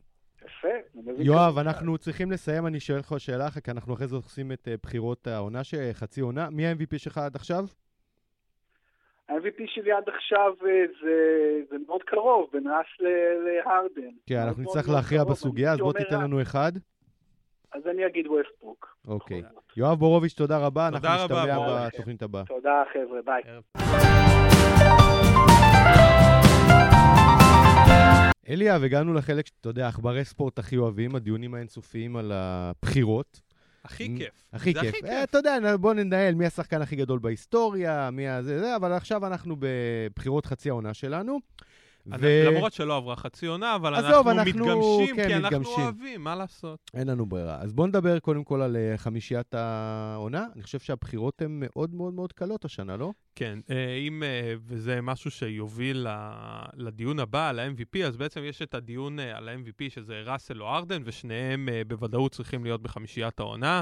Speaker 1: יואב, אנחנו צריכים לסיים, אני שואל לך שאלה אחת, כי אנחנו אחרי זה עושים את אה, בחירות העונה, חצי עונה. מי ה-MVP שלך עד עכשיו?
Speaker 3: ה-MVP שלי עד עכשיו אה, זה, זה מאוד קרוב, בין ראס להרדן.
Speaker 1: כן, אנחנו נצטרך להכריע בסוגיה, אז בוא תיתן לנו אחד.
Speaker 3: אז אני אגיד ווסטברוק.
Speaker 1: אוקיי. יואב בורוביץ', תודה רבה. תודה רבה, אנחנו נשתמע בתוכנית הבאה.
Speaker 3: תודה, חבר'ה, ביי.
Speaker 1: אליאב, הגענו לחלק שאתה יודע, עכברי ספורט הכי אוהבים, הדיונים האינסופיים על הבחירות.
Speaker 2: הכי כיף.
Speaker 1: הכי כיף. הכי אה, אתה יודע, בוא ננהל מי השחקן הכי גדול בהיסטוריה, מי הזה, זה, אבל עכשיו אנחנו בבחירות חצי העונה שלנו.
Speaker 2: ו... למרות שלא עברה חצי עונה, אבל אנחנו, אנחנו מתגמשים, כן, כי אנחנו מתגמשים. אוהבים, מה לעשות?
Speaker 1: אין לנו ברירה. אז בואו נדבר קודם כל על אה, חמישיית העונה. אני חושב שהבחירות הן מאוד מאוד מאוד קלות השנה, לא?
Speaker 2: כן, אה, אם, אה, וזה משהו שיוביל לדיון הבא על ה-MVP, אז בעצם יש את הדיון על ה-MVP, שזה ראסל או ארדן, ושניהם בוודאות צריכים להיות בחמישיית העונה.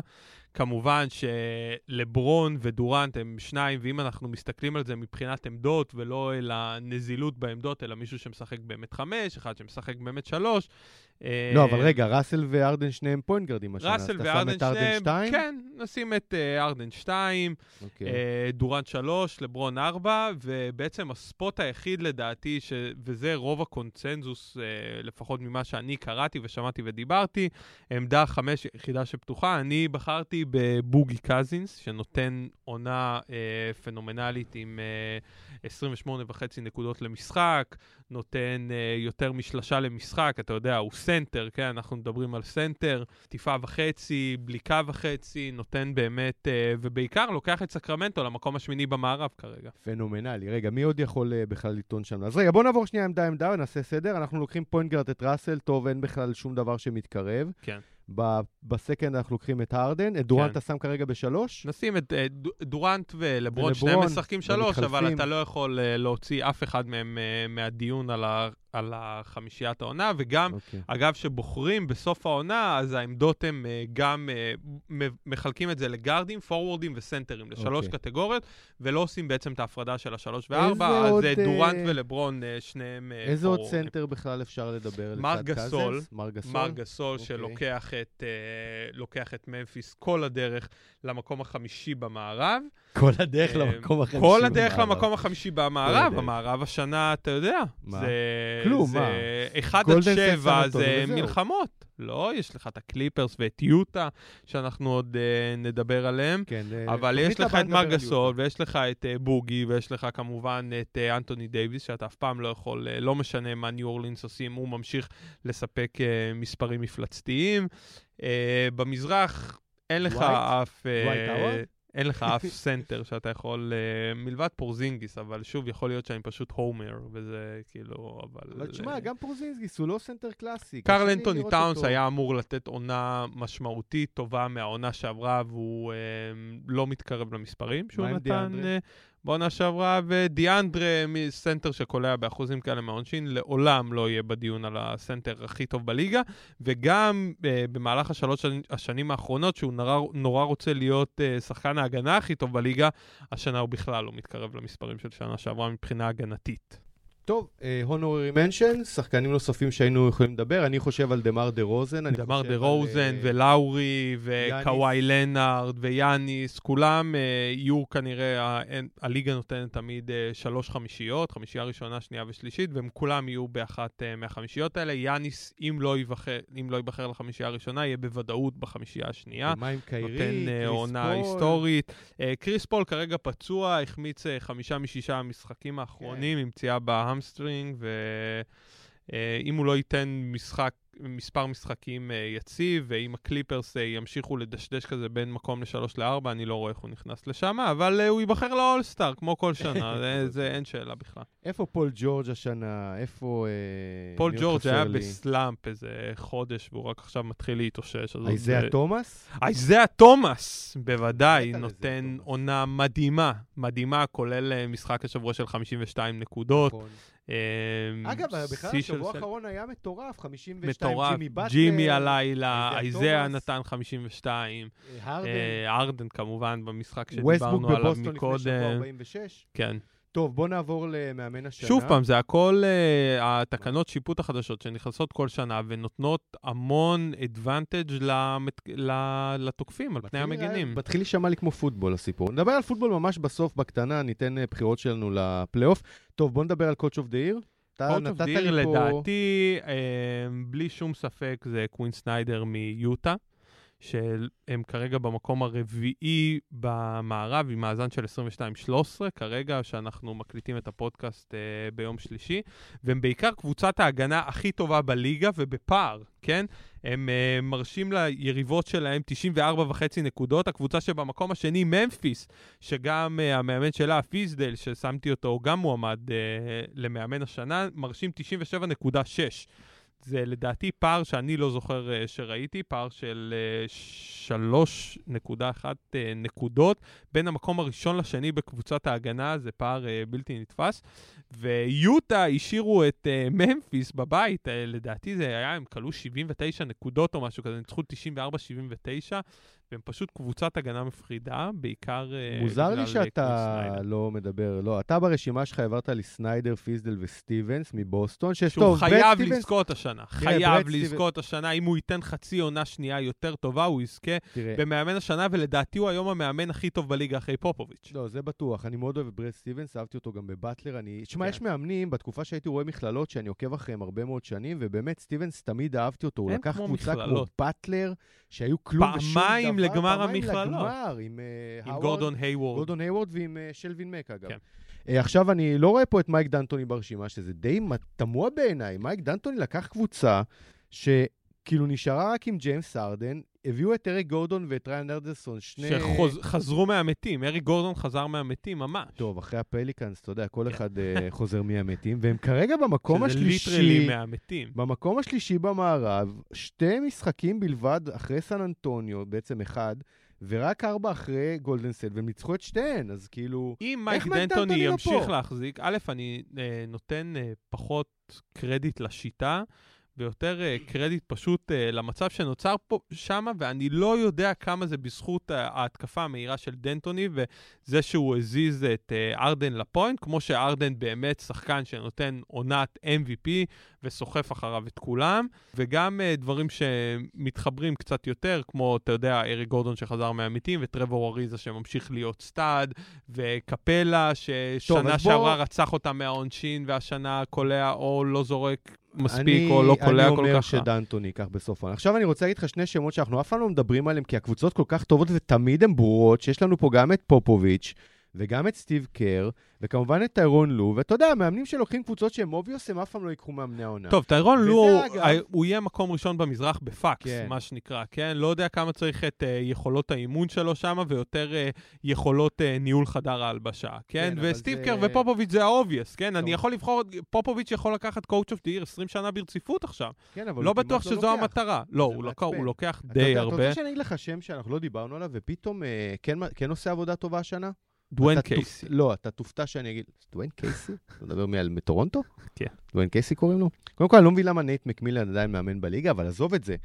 Speaker 2: כמובן שלברון ודורנט הם שניים, ואם אנחנו מסתכלים על זה מבחינת עמדות, ולא אל הנזילות בעמדות, אלא מישהו שמשחק באמת חמש, אחד שמשחק באמת שלוש,
Speaker 1: לא, אבל רגע, ראסל וארדן שניהם פוינט גרדים השנה,
Speaker 2: ראסל וארדן שניהם, כן, נשים את uh, ארדן 2, okay. uh, דורנט 3, לברון 4, ובעצם ה-spot היחיד לדעתי, ש... וזה רוב הקונצנזוס, לפחות ממה שאני קראתי ושמעתי ודיברתי, עמדה 5 יחידה שפתוחה, אני בחרתי בבוגי קזינס, שנותן עונה אה, פנומנלית עם אה, 28 וחצי נקודות למשחק, נותן אה, יותר משלשה למשחק, אתה יודע, הוא סנטר, כן, אנחנו מדברים על סנטר, טיפה וחצי, בליגה וחצי, נותן באמת, אה, ובעיקר לוקח את סקרמנטו למקום השמיני במערב כרגע.
Speaker 1: פנומנלי. רגע, מי עוד יכול אה, בכלל לטעון שם? אז רגע, בוא נעבור שנייה עמדה-עמדה ונעשה סדר. אנחנו לוקחים point guard את ראסל, טוב, אין בכלל שום דבר שמתקרב.
Speaker 2: כן.
Speaker 1: ב-second אנחנו לוקחים את הרדן, את דורנט כן. אתה שם כרגע בשלוש?
Speaker 2: נשים את אה, דורנט ולברון, שניהם משחקים שלוש, אבל אתה לא יכול אה, להוציא אף אחד מהם אה, מהדיון על, ה, על החמישיית העונה, וגם, okay. Okay. אגב, שבוחרים בסוף העונה, אז העמדות הם גם מחלקים את זה לגארדים, פורוורדים וסנטרים, לשלוש okay. אוקיי. קטגוריות, ולא עושים בעצם את ההפרדה של השלוש וארבע, אז דורנט. ולברון, שניהם
Speaker 1: uh, איזה עוד סנטר בכלל אפשר לדבר?
Speaker 2: מארק גסול, מארק גסול, okay. שלוקח את, uh, לוקח את ממפיס כל הדרך למקום החמישי במערב.
Speaker 1: כל הדרך uh, למקום החמישי
Speaker 2: במערב. כל הדרך למקום החמישי במערב. המערב השנה, אתה יודע,
Speaker 1: מה? זה... כלום, זה
Speaker 2: מה? 1 עד 7 זה מלחמות. לא, יש לך את הקליפרס ואת יוטה, שאנחנו עוד uh, נדבר עליהם.
Speaker 1: כן,
Speaker 2: אבל יש לך את מארק גסול, ויש לך את uh, בוגי, ויש לך כמובן את uh, אנטוני דייוויס, שאתה אף פעם לא יכול, uh, לא משנה מה ניו אורלינס עושים, הוא ממשיך לספק uh, מספרים מפלצתיים. Uh, במזרח אין לך אף... אין לך אף סנטר שאתה יכול, uh, מלבד פורזינגיס, אבל שוב, יכול להיות שאני פשוט homer, וזה כאילו, אבל...
Speaker 1: אבל תשמע, uh, גם פורזינגיס הוא לא סנטר קלאסי.
Speaker 2: קרל אנטוני טאונס היה אמור לתת עונה משמעותית טובה מהעונה שעברה, והוא uh, לא מתקרב למספרים שהוא נתן. בעונה שעברה, ודיאנדרה, סנטר שקולע באחוזים כאלה מהעונשין, לעולם לא יהיה בדיון על הסנטר הכי טוב בליגה, וגם uh, במהלך השלוש השנים האחרונות, שהוא נורא, נורא רוצה להיות uh, שחקן ההגנה הכי טוב בליגה, השנה הוא בכלל לא מתקרב למספרים של שנה שעברה מבחינה הגנתית.
Speaker 1: טוב, הונורי uh, מנשן, שחקנים נוספים שהיינו יכולים לדבר, אני חושב על דמאר דה רוזן.
Speaker 2: דמר דה רוזן uh, ולאורי וקוואי לנארד ויאניס, כולם uh, יהיו כנראה, הליגה נותנת תמיד uh, שלוש חמישיות, חמישייה ראשונה, שנייה ושלישית, והם כולם יהיו באחת uh, מהחמישיות האלה. יאניס, אם לא ייבחר, אם לא ייבחר לחמישייה הראשונה, יהיה בוודאות בחמישייה השנייה.
Speaker 1: ומה עם קיירי,
Speaker 2: נותן uh, עונה
Speaker 1: פול?
Speaker 2: היסטורית. Uh, קריס פול כרגע פצוע, החמיץ uh, חמישה משישה המשחקים האחרונים עם פציעה ב hamstring, ואם הוא לא ייתן משחק, מספר משחקים uh, יציב, ואם הקליפרס uh, ימשיכו לדשדש כזה בין מקום לשלוש לארבע, אני לא רואה איך הוא נכנס לשם, אבל uh, הוא ייבחר לאולסטאר, כמו כל שנה, זה, זה אין שאלה בכלל.
Speaker 1: איפה פול ג'ורג' השנה? איפה... אה,
Speaker 2: פול ג'ורג' היה
Speaker 1: לי?
Speaker 2: ב slump איזה חודש, והוא רק עכשיו מתחיל להתאושש.
Speaker 1: אייזאה
Speaker 2: זה-
Speaker 1: תומאס?
Speaker 2: אייזאה תומאס, בוודאי, נותן. עונה מדהימה, מדהימה, כולל משחק השבוע של 52 נקודות.
Speaker 1: נכון.
Speaker 2: אה,
Speaker 1: אגב, בכלל השבוע האחרון היה מטורף, 52
Speaker 2: מטורף,
Speaker 1: ג'ימי באטלר.
Speaker 2: ג'ימי הלילה,
Speaker 1: איזאה.
Speaker 2: נתן 52,
Speaker 1: אה, הרדן.
Speaker 2: אה, ארדן כמובן במשחק שדיברנו עליו
Speaker 1: בבוסטון לפני שבוע
Speaker 2: מקודם.
Speaker 1: 46.
Speaker 2: כן.
Speaker 1: טוב, בוא נעבור למאמן השנה.
Speaker 2: שוב פעם, זה הכל אה, התקנות שיפוט החדשות שנכנסות כל שנה ונותנות המון advantage למת- לתוקפים על פני
Speaker 1: מתחיל להיראה-
Speaker 2: המגינים.
Speaker 1: מתחיל להישמע לי כמו פוטבול הסיפור. נדבר על פוטבול ממש בסוף, בקטנה, ניתן אה, בחירות שלנו לפלייאוף. טוב, בוא נדבר על coach of
Speaker 2: the year.
Speaker 1: coach
Speaker 2: of
Speaker 1: לי פה...
Speaker 2: לדעתי, אה, בלי שום ספק, זה קווין סניידר מיוטה, שהם כרגע במקום הרביעי במערב עם מאזן של 22-13, כרגע שאנחנו מקליטים את הפודקאסט אה, ביום שלישי, והם בעיקר קבוצת ההגנה הכי טובה בליגה ובפער, כן? הם אה, מרשים ליריבות שלהם 94.5 נקודות, הקבוצה שבמקום השני, ממפיס, שגם אה, המאמן שלה, פיזדל, ששמתי אותו, גם מועמד אה, למאמן השנה, מרשים 97.6. זה לדעתי פער שאני לא זוכר uh, שראיתי, פער של uh, 3.1 uh, נקודות בין המקום הראשון לשני בקבוצת ההגנה, זה פער בלתי נתפס. ויוטה השאירו את ממפיס בבית, לדעתי זה היה, הם כלו 79 נקודות או משהו כזה, ניצחו 94-79, והם פשוט קבוצת הגנה מפחידה, בעיקר uh,
Speaker 1: מוזר לי
Speaker 2: uh,
Speaker 1: שאתה. לא מדבר, לא, אתה ברשימה שלך העברת לי סניידר, פיזדל וסטיבנס מבוסטון, שיש
Speaker 2: שהוא
Speaker 1: טוב, ברד
Speaker 2: חייב לזכות השנה, חייב לזכות השנה, אם הוא ייתן חצי עונה שנייה יותר טובה, הוא יזכה במאמן השנה, ולדעתי הוא היום המאמן הכי טוב בליגה אחרי פופוביץ'.
Speaker 1: לא, זה בטוח. אני מאוד אוהב את ברד סטיבנס, אהבתי אותו גם בבטלר. אני... תשמע,
Speaker 2: כן.
Speaker 1: יש מאמנים, בתקופה שהייתי רואה מכללות, שאני עוקב אחריהם הרבה מאוד שנים, ובאמת, סטיבנס תמיד אהבתי אותו. הוא לקח קבוצה כמו. באטלר, שהיו כלום ושום דבר.
Speaker 2: לגמר המכללות.
Speaker 1: לגמר, עם אה,
Speaker 2: עם גורדון הייוורד.
Speaker 1: גורדון היוורד ועם אה, שלבין מאק, אגב.
Speaker 2: כן.
Speaker 1: אה, עכשיו, אני לא רואה פה את מייק דנטוני ברשימה, שזה די תמוה בעיניי. מייק דנטוני לקח קבוצה שכאילו נשארה רק עם ג'יימס הארדן, הביאו את אריק גורדון ואת ראיין אנדרסון, שני...
Speaker 2: שחזרו מהמתים, אריק גורדון חזר מהמתים ממש.
Speaker 1: טוב, אחרי הפליקאנס, אתה יודע, כל
Speaker 2: כן.
Speaker 1: אחד אה, חוזר מהמתים, והם כרגע במקום
Speaker 2: שזה
Speaker 1: השלישי,
Speaker 2: literally מהמתים.
Speaker 1: במקום השלישי במערב, שתי משחקים בלבד אחרי סן אנטוניו, בעצם אחד, ורק ארבע אחרי גולדנסט, והם ניצחו את שתיהן, אז כאילו...
Speaker 2: אם מייק דנטוני ימשיך? להחזיק, א', אני אה, נותן אה, פחות קרדיט לשיטה, ויותר אה, קרדיט פשוט אה, למצב שנוצר פה שמה, ואני לא יודע כמה זה בזכות ה- ההתקפה המהירה של דנטוני, וזה שהוא הזיז את אה, ארדן לפוינט, כמו שארדן באמת שחקן שנותן עונת MVP וסוחף אחריו את כולם, וגם אה, דברים שמתחברים קצת יותר, כמו, אתה יודע, אריק גורדון שחזר מהמתים, וטרבור אריזה שממשיך להיות stud, וקפלה,
Speaker 1: טוב,
Speaker 2: ששנה
Speaker 1: בוא-
Speaker 2: שעברה רצח אותה מהעונשין, והשנה קולע או לא זורק מספיק,
Speaker 1: אני,
Speaker 2: או לא קולע
Speaker 1: אני
Speaker 2: כל
Speaker 1: אומר
Speaker 2: כך רע.
Speaker 1: שדנטוני ייקח בסוף העונה. עכשיו אני רוצה להגיד לך שני שמות שאנחנו אף פעם לא מדברים עליהם, כי הקבוצות כל כך טובות ותמיד הן ברורות, שיש לנו פה גם את פופוביץ' וגם את סטיב קר, וכמובן את טיירון לו, ואתה יודע, המאמנים שלוקחים קבוצות שהם obvious, הם אף פעם לא ייקחו מאמני העונה.
Speaker 2: טוב, טיירון לו,
Speaker 1: אגב-
Speaker 2: ה- הוא יהיה מקום ראשון במזרח בפקס,
Speaker 1: כן.
Speaker 2: מה שנקרא, כן? לא יודע כמה צריך את uh, יכולות האימון שלו שם, ויותר uh, יכולות uh, ניהול חדר ההלבשה, כן?
Speaker 1: כן,
Speaker 2: וסטיב
Speaker 1: זה-
Speaker 2: קר ופופוביץ' זה ה obvious, כן?
Speaker 1: טוב.
Speaker 2: אני יכול לבחור, פופוביץ' יכול לקחת coach of the year 20 שנה ברציפות עכשיו.
Speaker 1: כן, אבל
Speaker 2: לא בטוח
Speaker 1: כמעט
Speaker 2: שזו
Speaker 1: לוקח.
Speaker 2: המטרה. לא, הוא לוק-
Speaker 1: מעצבן.
Speaker 2: הוא לוקח
Speaker 1: אתה
Speaker 2: די
Speaker 1: אתה
Speaker 2: הרבה.
Speaker 1: רוצה שאני אגיד לך שם שאנחנו לא דיברנו עליו, ופתאום אה, כן, כן עושה עבודה טובה השנה?
Speaker 2: דואן קייסי.
Speaker 1: לא, אתה תופתע שאני אגיד, דואן קייסי? אתה מדבר מי על מטורונטו?
Speaker 2: כן.
Speaker 1: דואן קייסי קוראים לו? קודם כל, אני לא מבין למה נייט מקמילן עדיין מאמן בליגה, אבל עזוב את זה.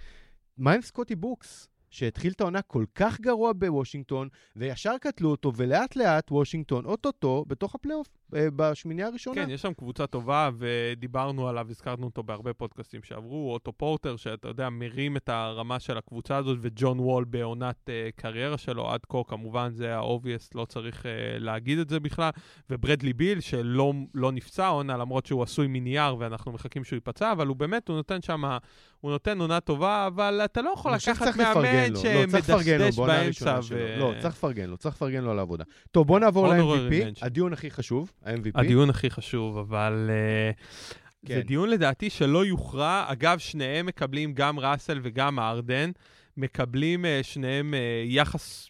Speaker 1: מה עם סקוטי ברוקס? שהתחיל את העונה כל כך גרוע בוושינגטון, וישר קטלו אותו, ולאט לאט וושינגטון, אוטוטו, בתוך הפלייאוף. אה, בשמינייה הראשונה.
Speaker 2: כן, יש שם קבוצה טובה, ודיברנו עליו, הזכרנו אותו בהרבה פודקאסטים שעברו, אוטו פורטר, שאתה יודע, מרים את הרמה של הקבוצה הזאת, וג'ון וול בעונת uh, קריירה שלו, עד כה, כמובן, זה ה-obvious, לא צריך uh, להגיד את זה בכלל, וברדלי ביל, שלא לא נפצע עונה, למרות שהוא עשוי מנייר, ואנחנו מחכים שהוא ייפצע, אבל הוא באמת, הוא נותן שם, הוא נותן עונה טובה, אבל אתה לא יכול לקחת מאמן
Speaker 1: לא,
Speaker 2: שמדשדש באמצע.
Speaker 1: לא, צריך לפרגן לו, צריך לפרגן לו על העבודה. טוב, בוא נעבור ל-MVP, הדיון הכי חשוב, ה-MVP.
Speaker 2: הדיון הכי חשוב, אבל... Uh, כן. זה דיון לדעתי שלא יוכרע. אגב, שניהם מקבלים, גם ראסל וגם ארדן, מקבלים uh, שניהם uh, יחס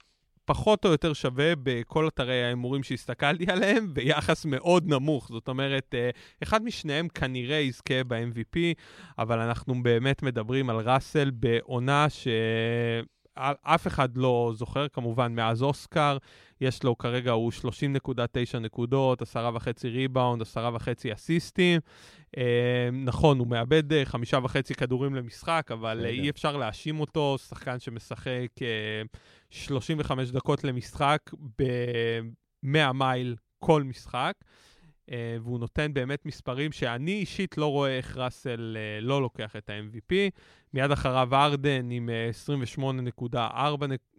Speaker 2: פחות או יותר שווה בכל אתרי ההימורים שהסתכלתי עליהם, ביחס מאוד נמוך. זאת אומרת, אחד משניהם כנראה יזכה ב-MVP, אבל אנחנו באמת מדברים על ראסל בעונה ש... אף אחד לא זוכר, כמובן, מאז אוסקר. יש לו כרגע, הוא 30.9 נקודות, 10.5 ריבאונד, 10.5 אסיסטים. אה, נכון, הוא מאבד אה, חמישה וחצי כדורים למשחק, אבל אה, אי אפשר להאשים אותו, שחקן שמשחק אה, 35 דקות למשחק ב-100 מייל כל משחק. Uh, והוא נותן באמת מספרים שאני אישית לא רואה איך ראסל uh, לא לוקח את ה-MVP. מיד אחריו ארדן עם uh, 28.4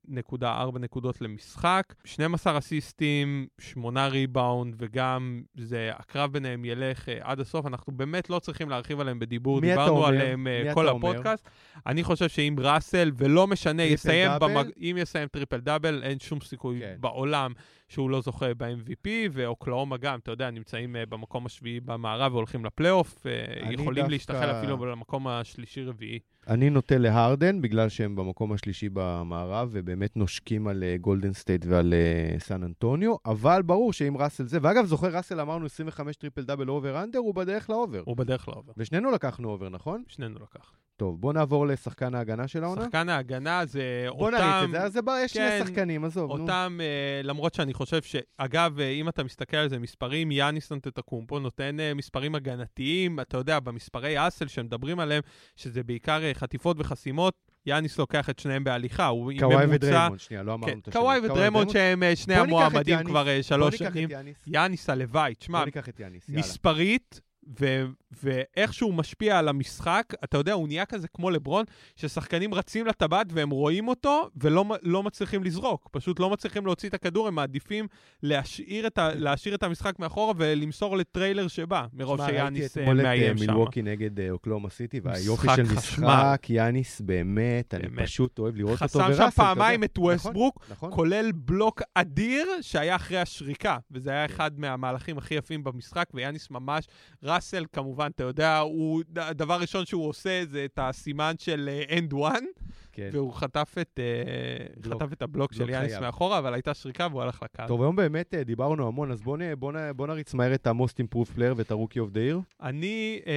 Speaker 2: נקודה נקודות למשחק, 12 אסיסטים, 8 ריבאונד, וגם זה, הקרב ביניהם ילך uh, עד הסוף. אנחנו באמת לא צריכים להרחיב עליהם בדיבור, דיברנו עליהם uh, כל הפודקאסט. אני חושב שאם ראסל, ולא משנה, יסיים, במג... אם יסיים טריפל דאבל, אין שום סיכוי כן. בעולם שהוא לא זוכה ב-MVP, ואוקלהומה גם, אתה יודע, נמצאים uh, במקום השביעי במערב והולכים לפלייאוף, uh, יכולים דווקא... להשתחל אפילו למקום השלישי-רביעי.
Speaker 1: אני נוטה להרדן, בגלל שהם במקום השלישי במערב, ובאמת נושקים על גולדן uh, סטייט ועל uh, סן אנטוניו, אבל ברור שאם ראסל זה, ואגב, זוכר ראסל אמרנו 25 טריפל דאבל over under, הוא בדרך ל over.
Speaker 2: הוא בדרך ל over.
Speaker 1: ושנינו לקחנו over, נכון?
Speaker 2: שנינו לקח.
Speaker 1: טוב, בוא נעבור לשחקן ההגנה של העונה.
Speaker 2: שחקן ההגנה זה
Speaker 1: בוא
Speaker 2: אותם...
Speaker 1: בוא נריץ את זה, אז זה בא, יש
Speaker 2: כן,
Speaker 1: שני שחקנים, עזוב,
Speaker 2: אותם, נו. אותם, uh, למרות שאני חושב ש... אגב, אם אתה מסתכל על זה, מספרים, יאניס אנטטקומפו נותן מספרים הגנתיים, אתה יודע, במספרי hustle שמדברים עליהם, שזה בעיקר חטיפות וחסימות, יאניס לוקח את שניהם בהליכה, הוא עם ממוצע...
Speaker 1: קוואי ודריימונד, שנייה, לא אמרנו כן, את
Speaker 2: השם. קוואי ודריימונד שהם שני המועמדים כבר שלוש שנים. יאניס הלוואי, תשמע,
Speaker 1: בוא ניקח את יאניס, יאללה.
Speaker 2: מספרית, ו- ואיך שהוא משפיע על המשחק, אתה יודע, הוא נהיה כזה כמו לברון, ששחקנים רצים לטבעת והם רואים אותו ולא לא מצליחים לזרוק. פשוט לא מצליחים להוציא את הכדור, הם מעדיפים להשאיר את, ה- להשאיר את המשחק מאחורה ולמסור לטריילר שבא, מרוב שיאניס אה, מאיים שם. ראיתי
Speaker 1: אתמול את מילווקי נגד אה, אוקלאומה סיטי, והיופי של משחק, יאניס, באמת, אני. פשוט אוהב לראות אותו
Speaker 2: וראסל. חסם שם פעמיים את ווסטברוק, נכון, נכון. כולל בלוק אדיר שהיה אחרי השריקה, וזה היה. אחד מהמהלכים הכי יפים במשחק, ויאניס ממש... ראסל, כמובן, אתה יודע, הוא, הדבר ראשון שהוא עושה זה את הסימן של and uh, one, כן. והוא חטף את, uh, חטף את הבלוק של יאניס מאחורה, אבל הייתה שריקה והוא הלך לקהל.
Speaker 1: טוב, היום באמת uh, דיברנו המון, אז בואו בוא, בוא נריץ מהר את ה-most improved player ואת ה-rookie of the year.
Speaker 2: אני, uh,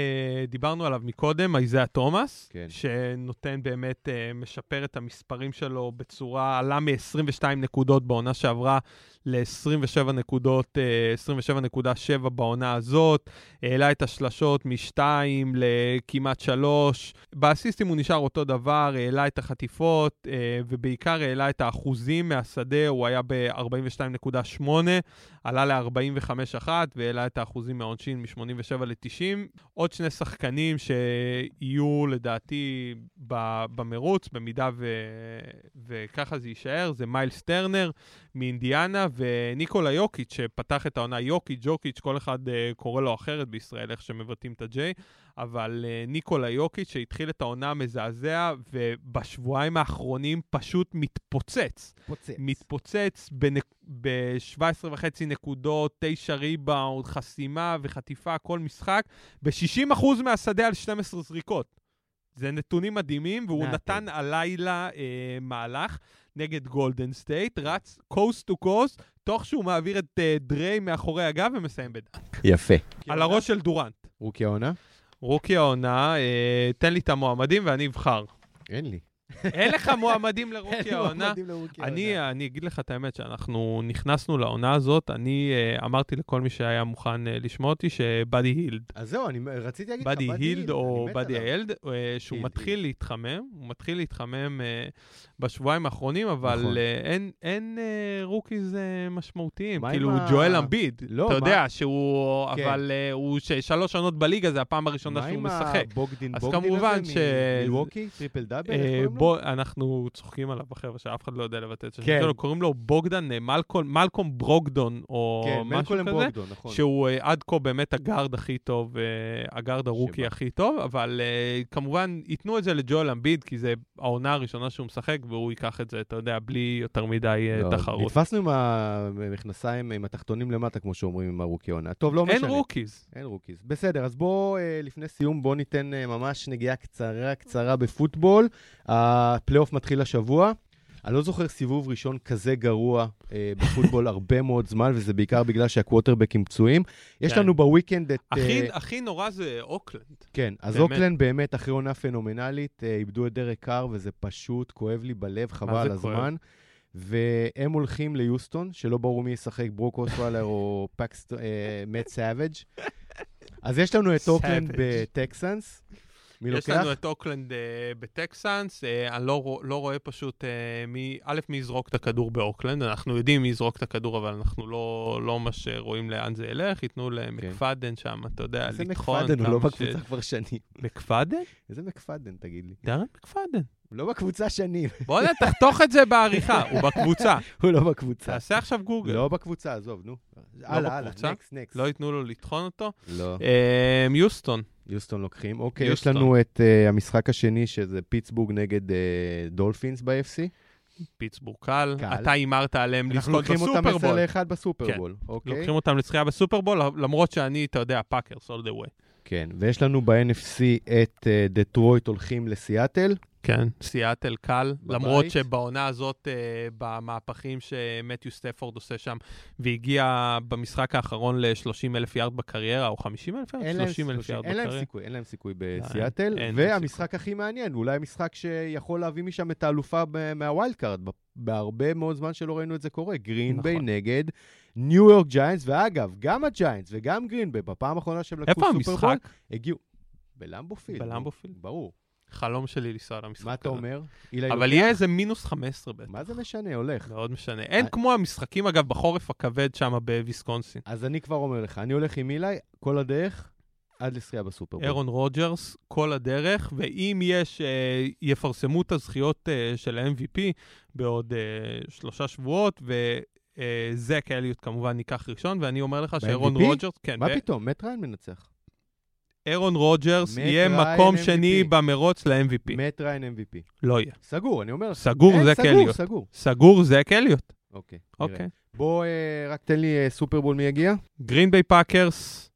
Speaker 2: דיברנו עליו מקודם, אייזיאה תומאס, כן. שנותן באמת, uh, משפר את המספרים שלו בצורה, עלה מ-22 נקודות בעונה שעברה ל-27 נקודות, 27.7 בעונה הזאת, העלה את השלשות מ-2 לכמעט 3. באסיסטים הוא נשאר אותו דבר, העלה את החטיפות, אה, ובעיקר העלה את האחוזים מהשדה, הוא היה ב-42.8, עלה ל-45.1, והעלה את האחוזים מהעונשין מ-87 ל-90. עוד שני שחקנים שיהיו לדעתי במרוץ, במידה ו... וככה זה יישאר, זה מיילס טרנר מאינדיאנה וניקולה יוקיץ', שפתח את העונה יוקיץ', ג'וקיץ', כל אחד uh, קורא לו אחרת בישראל, איך שמבטאים את ה-J, אבל uh, ניקולה יוקיץ', שהתחיל את העונה המזעזע, ובשבועיים האחרונים פשוט מתפוצץ.
Speaker 1: פוצץ.
Speaker 2: מתפוצץ ב-17.5 נקודות, 9 ריבאונד, חסימה וחטיפה, כל משחק, ב-60% מהשדה על 12 זריקות. זה נתונים מדהימים, והוא נתן הלילה אה, מהלך נגד גולדן סטייט, רץ coast to coast, תוך שהוא מעביר את אה, דריי מאחורי הגב ומסיים בדנק.
Speaker 1: יפה.
Speaker 2: על הראש של דורנט.
Speaker 1: רוקי העונה?
Speaker 2: רוקי העונה, אה, תן לי את המועמדים ואני אבחר.
Speaker 1: אין לי.
Speaker 2: אין לך מועמדים לרוקי העונה? אני. אני אגיד לך את האמת, שאנחנו נכנסנו לעונה הזאת, אני uh, אמרתי לכל מי שהיה מוכן uh, לשמוע אותי, שבאדי הילד.
Speaker 1: אז זהו, אני רציתי להגיד לך,
Speaker 2: באדי הילד או באדי. הילד, uh, שהוא
Speaker 1: הילד,
Speaker 2: מתחיל
Speaker 1: הילד.
Speaker 2: להתחמם, הוא מתחיל להתחמם uh, בשבועיים האחרונים, אבל
Speaker 1: נכון.
Speaker 2: uh, אין, אין uh, רוקיז uh, משמעותיים.
Speaker 1: מה
Speaker 2: כאילו,
Speaker 1: עם ה-
Speaker 2: ג'ואל אמביד,
Speaker 1: לא,
Speaker 2: אתה
Speaker 1: מה-
Speaker 2: יודע שהוא,
Speaker 1: כן.
Speaker 2: אבל uh, הוא שלוש עונות בליגה, זה הפעם הראשונה
Speaker 1: מה
Speaker 2: שהוא
Speaker 1: עם
Speaker 2: משחק.
Speaker 1: הבוגדין
Speaker 2: אז
Speaker 1: בוגדין
Speaker 2: כמובן
Speaker 1: הזה
Speaker 2: ש-
Speaker 1: מילווקי? טריפל דאבל?
Speaker 2: בוא, אנחנו צוחקים עליו בחבר'ה שאף אחד לא יודע לבטא את
Speaker 1: כן.
Speaker 2: שלו, קוראים לו בוגדן, אה, מלקום, מלקום ברוגדון, או
Speaker 1: כן,
Speaker 2: משהו כזה,
Speaker 1: ברוקדון, נכון.
Speaker 2: שהוא אה, עד כה באמת הגארד הכי טוב, אה, הגארד הרוקי. הכי טוב, אבל אה, כמובן ייתנו את זה לג'ואל אמביד, כי זה העונה הראשונה שהוא משחק, והוא ייקח את זה, אתה יודע, בלי יותר מדי
Speaker 1: לא,
Speaker 2: תחרות.
Speaker 1: נתפסנו עם המכנסיים, עם התחתונים למטה, כמו שאומרים, עם הרוקי עונה. טוב, לא משנה.
Speaker 2: אין rookies.
Speaker 1: אין rookies. בסדר, אז בואו, אה, לפני סיום, בואו ניתן אה, ממש נגיעה קצרה קצרה בפוטבול. הפלייאוף מתחיל השבוע. אני לא זוכר סיבוב ראשון כזה גרוע אה, בפוטבול הרבה מאוד זמן, וזה בעיקר בגלל שהקווטרבקים פצועים. יש
Speaker 2: כן.
Speaker 1: לנו בוויקנד את...
Speaker 2: הכי-
Speaker 1: אה,
Speaker 2: הכי נורא זה אוקלנד.
Speaker 1: כן, אז
Speaker 2: באמת.
Speaker 1: אוקלנד באמת אחרי עונה פנומנלית, אה, איבדו את דרק קאר, וזה פשוט כואב לי בלב, חבל על? הזמן. והם הולכים ליוסטון, שלא ברור מי ישחק, ברוק אוסוולר או פקסט, אה, מאט סאביג'. אז יש לנו את אוקלנד. בטקסנס. מי
Speaker 2: יש
Speaker 1: לוקח?
Speaker 2: לנו את אוקלנד אה, בטקסנס, אה, אני לא, לא רואה פשוט אה, מי, א', מי יזרוק את הכדור באוקלנד, אנחנו יודעים מי יזרוק את הכדור, אבל אנחנו לא, לא ממש רואים לאן זה ילך, ייתנו למקפדן שם, אתה יודע,
Speaker 1: איזה
Speaker 2: לטחון.
Speaker 1: מקפדן, הוא לא בקבוצה כבר שנים.
Speaker 2: מקפדן?
Speaker 1: איזה מקפדן, תגיד לי?
Speaker 2: דארן מקפדן.
Speaker 1: הוא לא בקבוצה שנים,
Speaker 2: בוא נ- תחתוך את זה בעריכה, הוא בקבוצה.
Speaker 1: הוא לא בקבוצה.
Speaker 2: תעשה עכשיו גוגל.
Speaker 1: לא בקבוצה, עזוב, נו. הלאה, הלאה,
Speaker 2: בקבוצה?
Speaker 1: next, next.
Speaker 2: לא ייתנו לו לטחון אותו.
Speaker 1: לא.
Speaker 2: אה, יוסטון,
Speaker 1: יוסטון לוקחים. אוקיי, יש. לנו את אה, המשחק השני, שזה פיטסבורג נגד אה, דולפינס ב-AFC.
Speaker 2: פיטסבורג קל. אתה הימרת עליהם
Speaker 1: אנחנו
Speaker 2: לזכות
Speaker 1: לוקחים אותם
Speaker 2: בסופרבול.
Speaker 1: 10 ל-1 בסופרבול,
Speaker 2: כן.
Speaker 1: אוקיי?
Speaker 2: לוקחים אותם לזכייה בסופרבול, למרות שאני, אתה יודע, פאקרס, all the way.
Speaker 1: כן, ויש לנו ב-NFC את אה, דטרויט הולכים לסיאטל.
Speaker 2: כן, סיאטל קל,
Speaker 1: בבית.
Speaker 2: למרות שבעונה הזאת, אה, במהפכים שמתיו סטפורד עושה שם, והגיע במשחק האחרון ל-30 אלף יארד בקריירה, או 50 אלף יארד?
Speaker 1: אין להם
Speaker 2: 30 אלף יארד
Speaker 1: אין להם
Speaker 2: בקריירה.
Speaker 1: סיכוי, אין להם סיכוי בסיאטל.
Speaker 2: אין
Speaker 1: והמשחק הכי מעניין, אולי משחק שיכול להביא משם את האלופה מה wild card, בהרבה מאוד זמן שלא ראינו את זה קורה. גרינביי
Speaker 2: נכון.
Speaker 1: נגד ניו יורק ג'יינטס, ואגב, גם הג'יינטס וגם גרינביי, בפעם האחרונה שהם לקחו
Speaker 2: איפה
Speaker 1: סופרבול,
Speaker 2: המשחק?
Speaker 1: הגיעו. בלמבו
Speaker 2: פילד. בלמבו פילד?
Speaker 1: ברור.
Speaker 2: חלום שלי לנסוע למשחק
Speaker 1: מה אתה. אומר?
Speaker 2: אבל? יהיה איזה מינוס 15 בטח.
Speaker 1: מה זה משנה, הולך.
Speaker 2: מאוד משנה. אין
Speaker 1: אה-
Speaker 2: כמו המשחקים, אגב, בחורף הכבד שם בוויסקונסין.
Speaker 1: אז אני כבר אומר לך, אני הולך עם אילי כל הדרך עד לזכייה בסופרבול.
Speaker 2: ארון רוג'רס, כל הדרך, ואם יש, אה, יפרסמו את הזכיות אה, של ה-MVP בעוד אה, שלושה שבועות, וזק אליוט כמובן ייקח ראשון, ואני אומר לך
Speaker 1: שארון?
Speaker 2: רוג'רס, כן,
Speaker 1: מה
Speaker 2: ו-
Speaker 1: פתאום? מט ריין מנצח.
Speaker 2: ארון רוג'רס יהיה מקום. שני במרוץ ל-MVP.
Speaker 1: מט ריין MVP.
Speaker 2: לא יהיה.
Speaker 1: סגור, אני אומר.
Speaker 2: סגור
Speaker 1: אין,
Speaker 2: זק
Speaker 1: סגור. סגור.
Speaker 2: סגור זק אליוט.
Speaker 1: אוקיי.
Speaker 2: אוקיי.
Speaker 1: בוא, אה, רק תן לי אה, סופרבול מי יגיע.
Speaker 2: גרין ביי פאקרס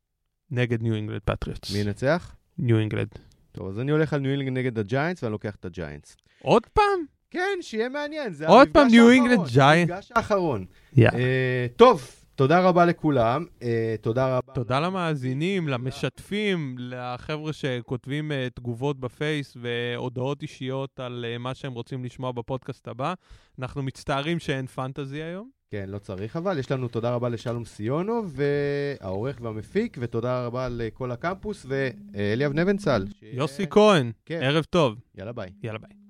Speaker 2: נגד ניו אינגלד פטריוטס.
Speaker 1: מי ינצח?
Speaker 2: ניו אינגלד.
Speaker 1: טוב, אז אני הולך על ניו אינגלנד נגד הג'יינטס, ואני לוקח את הג'יינטס.
Speaker 2: עוד פעם?
Speaker 1: כן, שיהיה מעניין, זה
Speaker 2: עוד פעם ניו
Speaker 1: האחרון,
Speaker 2: אינגלנד ג'יינט.
Speaker 1: המפגש האחרון. אה, טוב, תודה רבה לכולם. אה, תודה רבה.
Speaker 2: תודה למאזינים, למשתפים, לחבר'ה שכותבים אה, תגובות בפייס והודעות אישיות על אה, מה שהם רוצים לשמוע בפודקאסט הבא. אנחנו מצטערים שאין פנטזי היום.
Speaker 1: כן, לא צריך אבל. יש לנו תודה רבה לשלום סיונוב, והעורך והמפיק, ותודה רבה לכל הקמפוס, ואליאב נבנצל. שיהיה-
Speaker 2: יוסי כהן,
Speaker 1: כן.
Speaker 2: ערב טוב.
Speaker 1: יאללה ביי.
Speaker 2: יאללה ביי.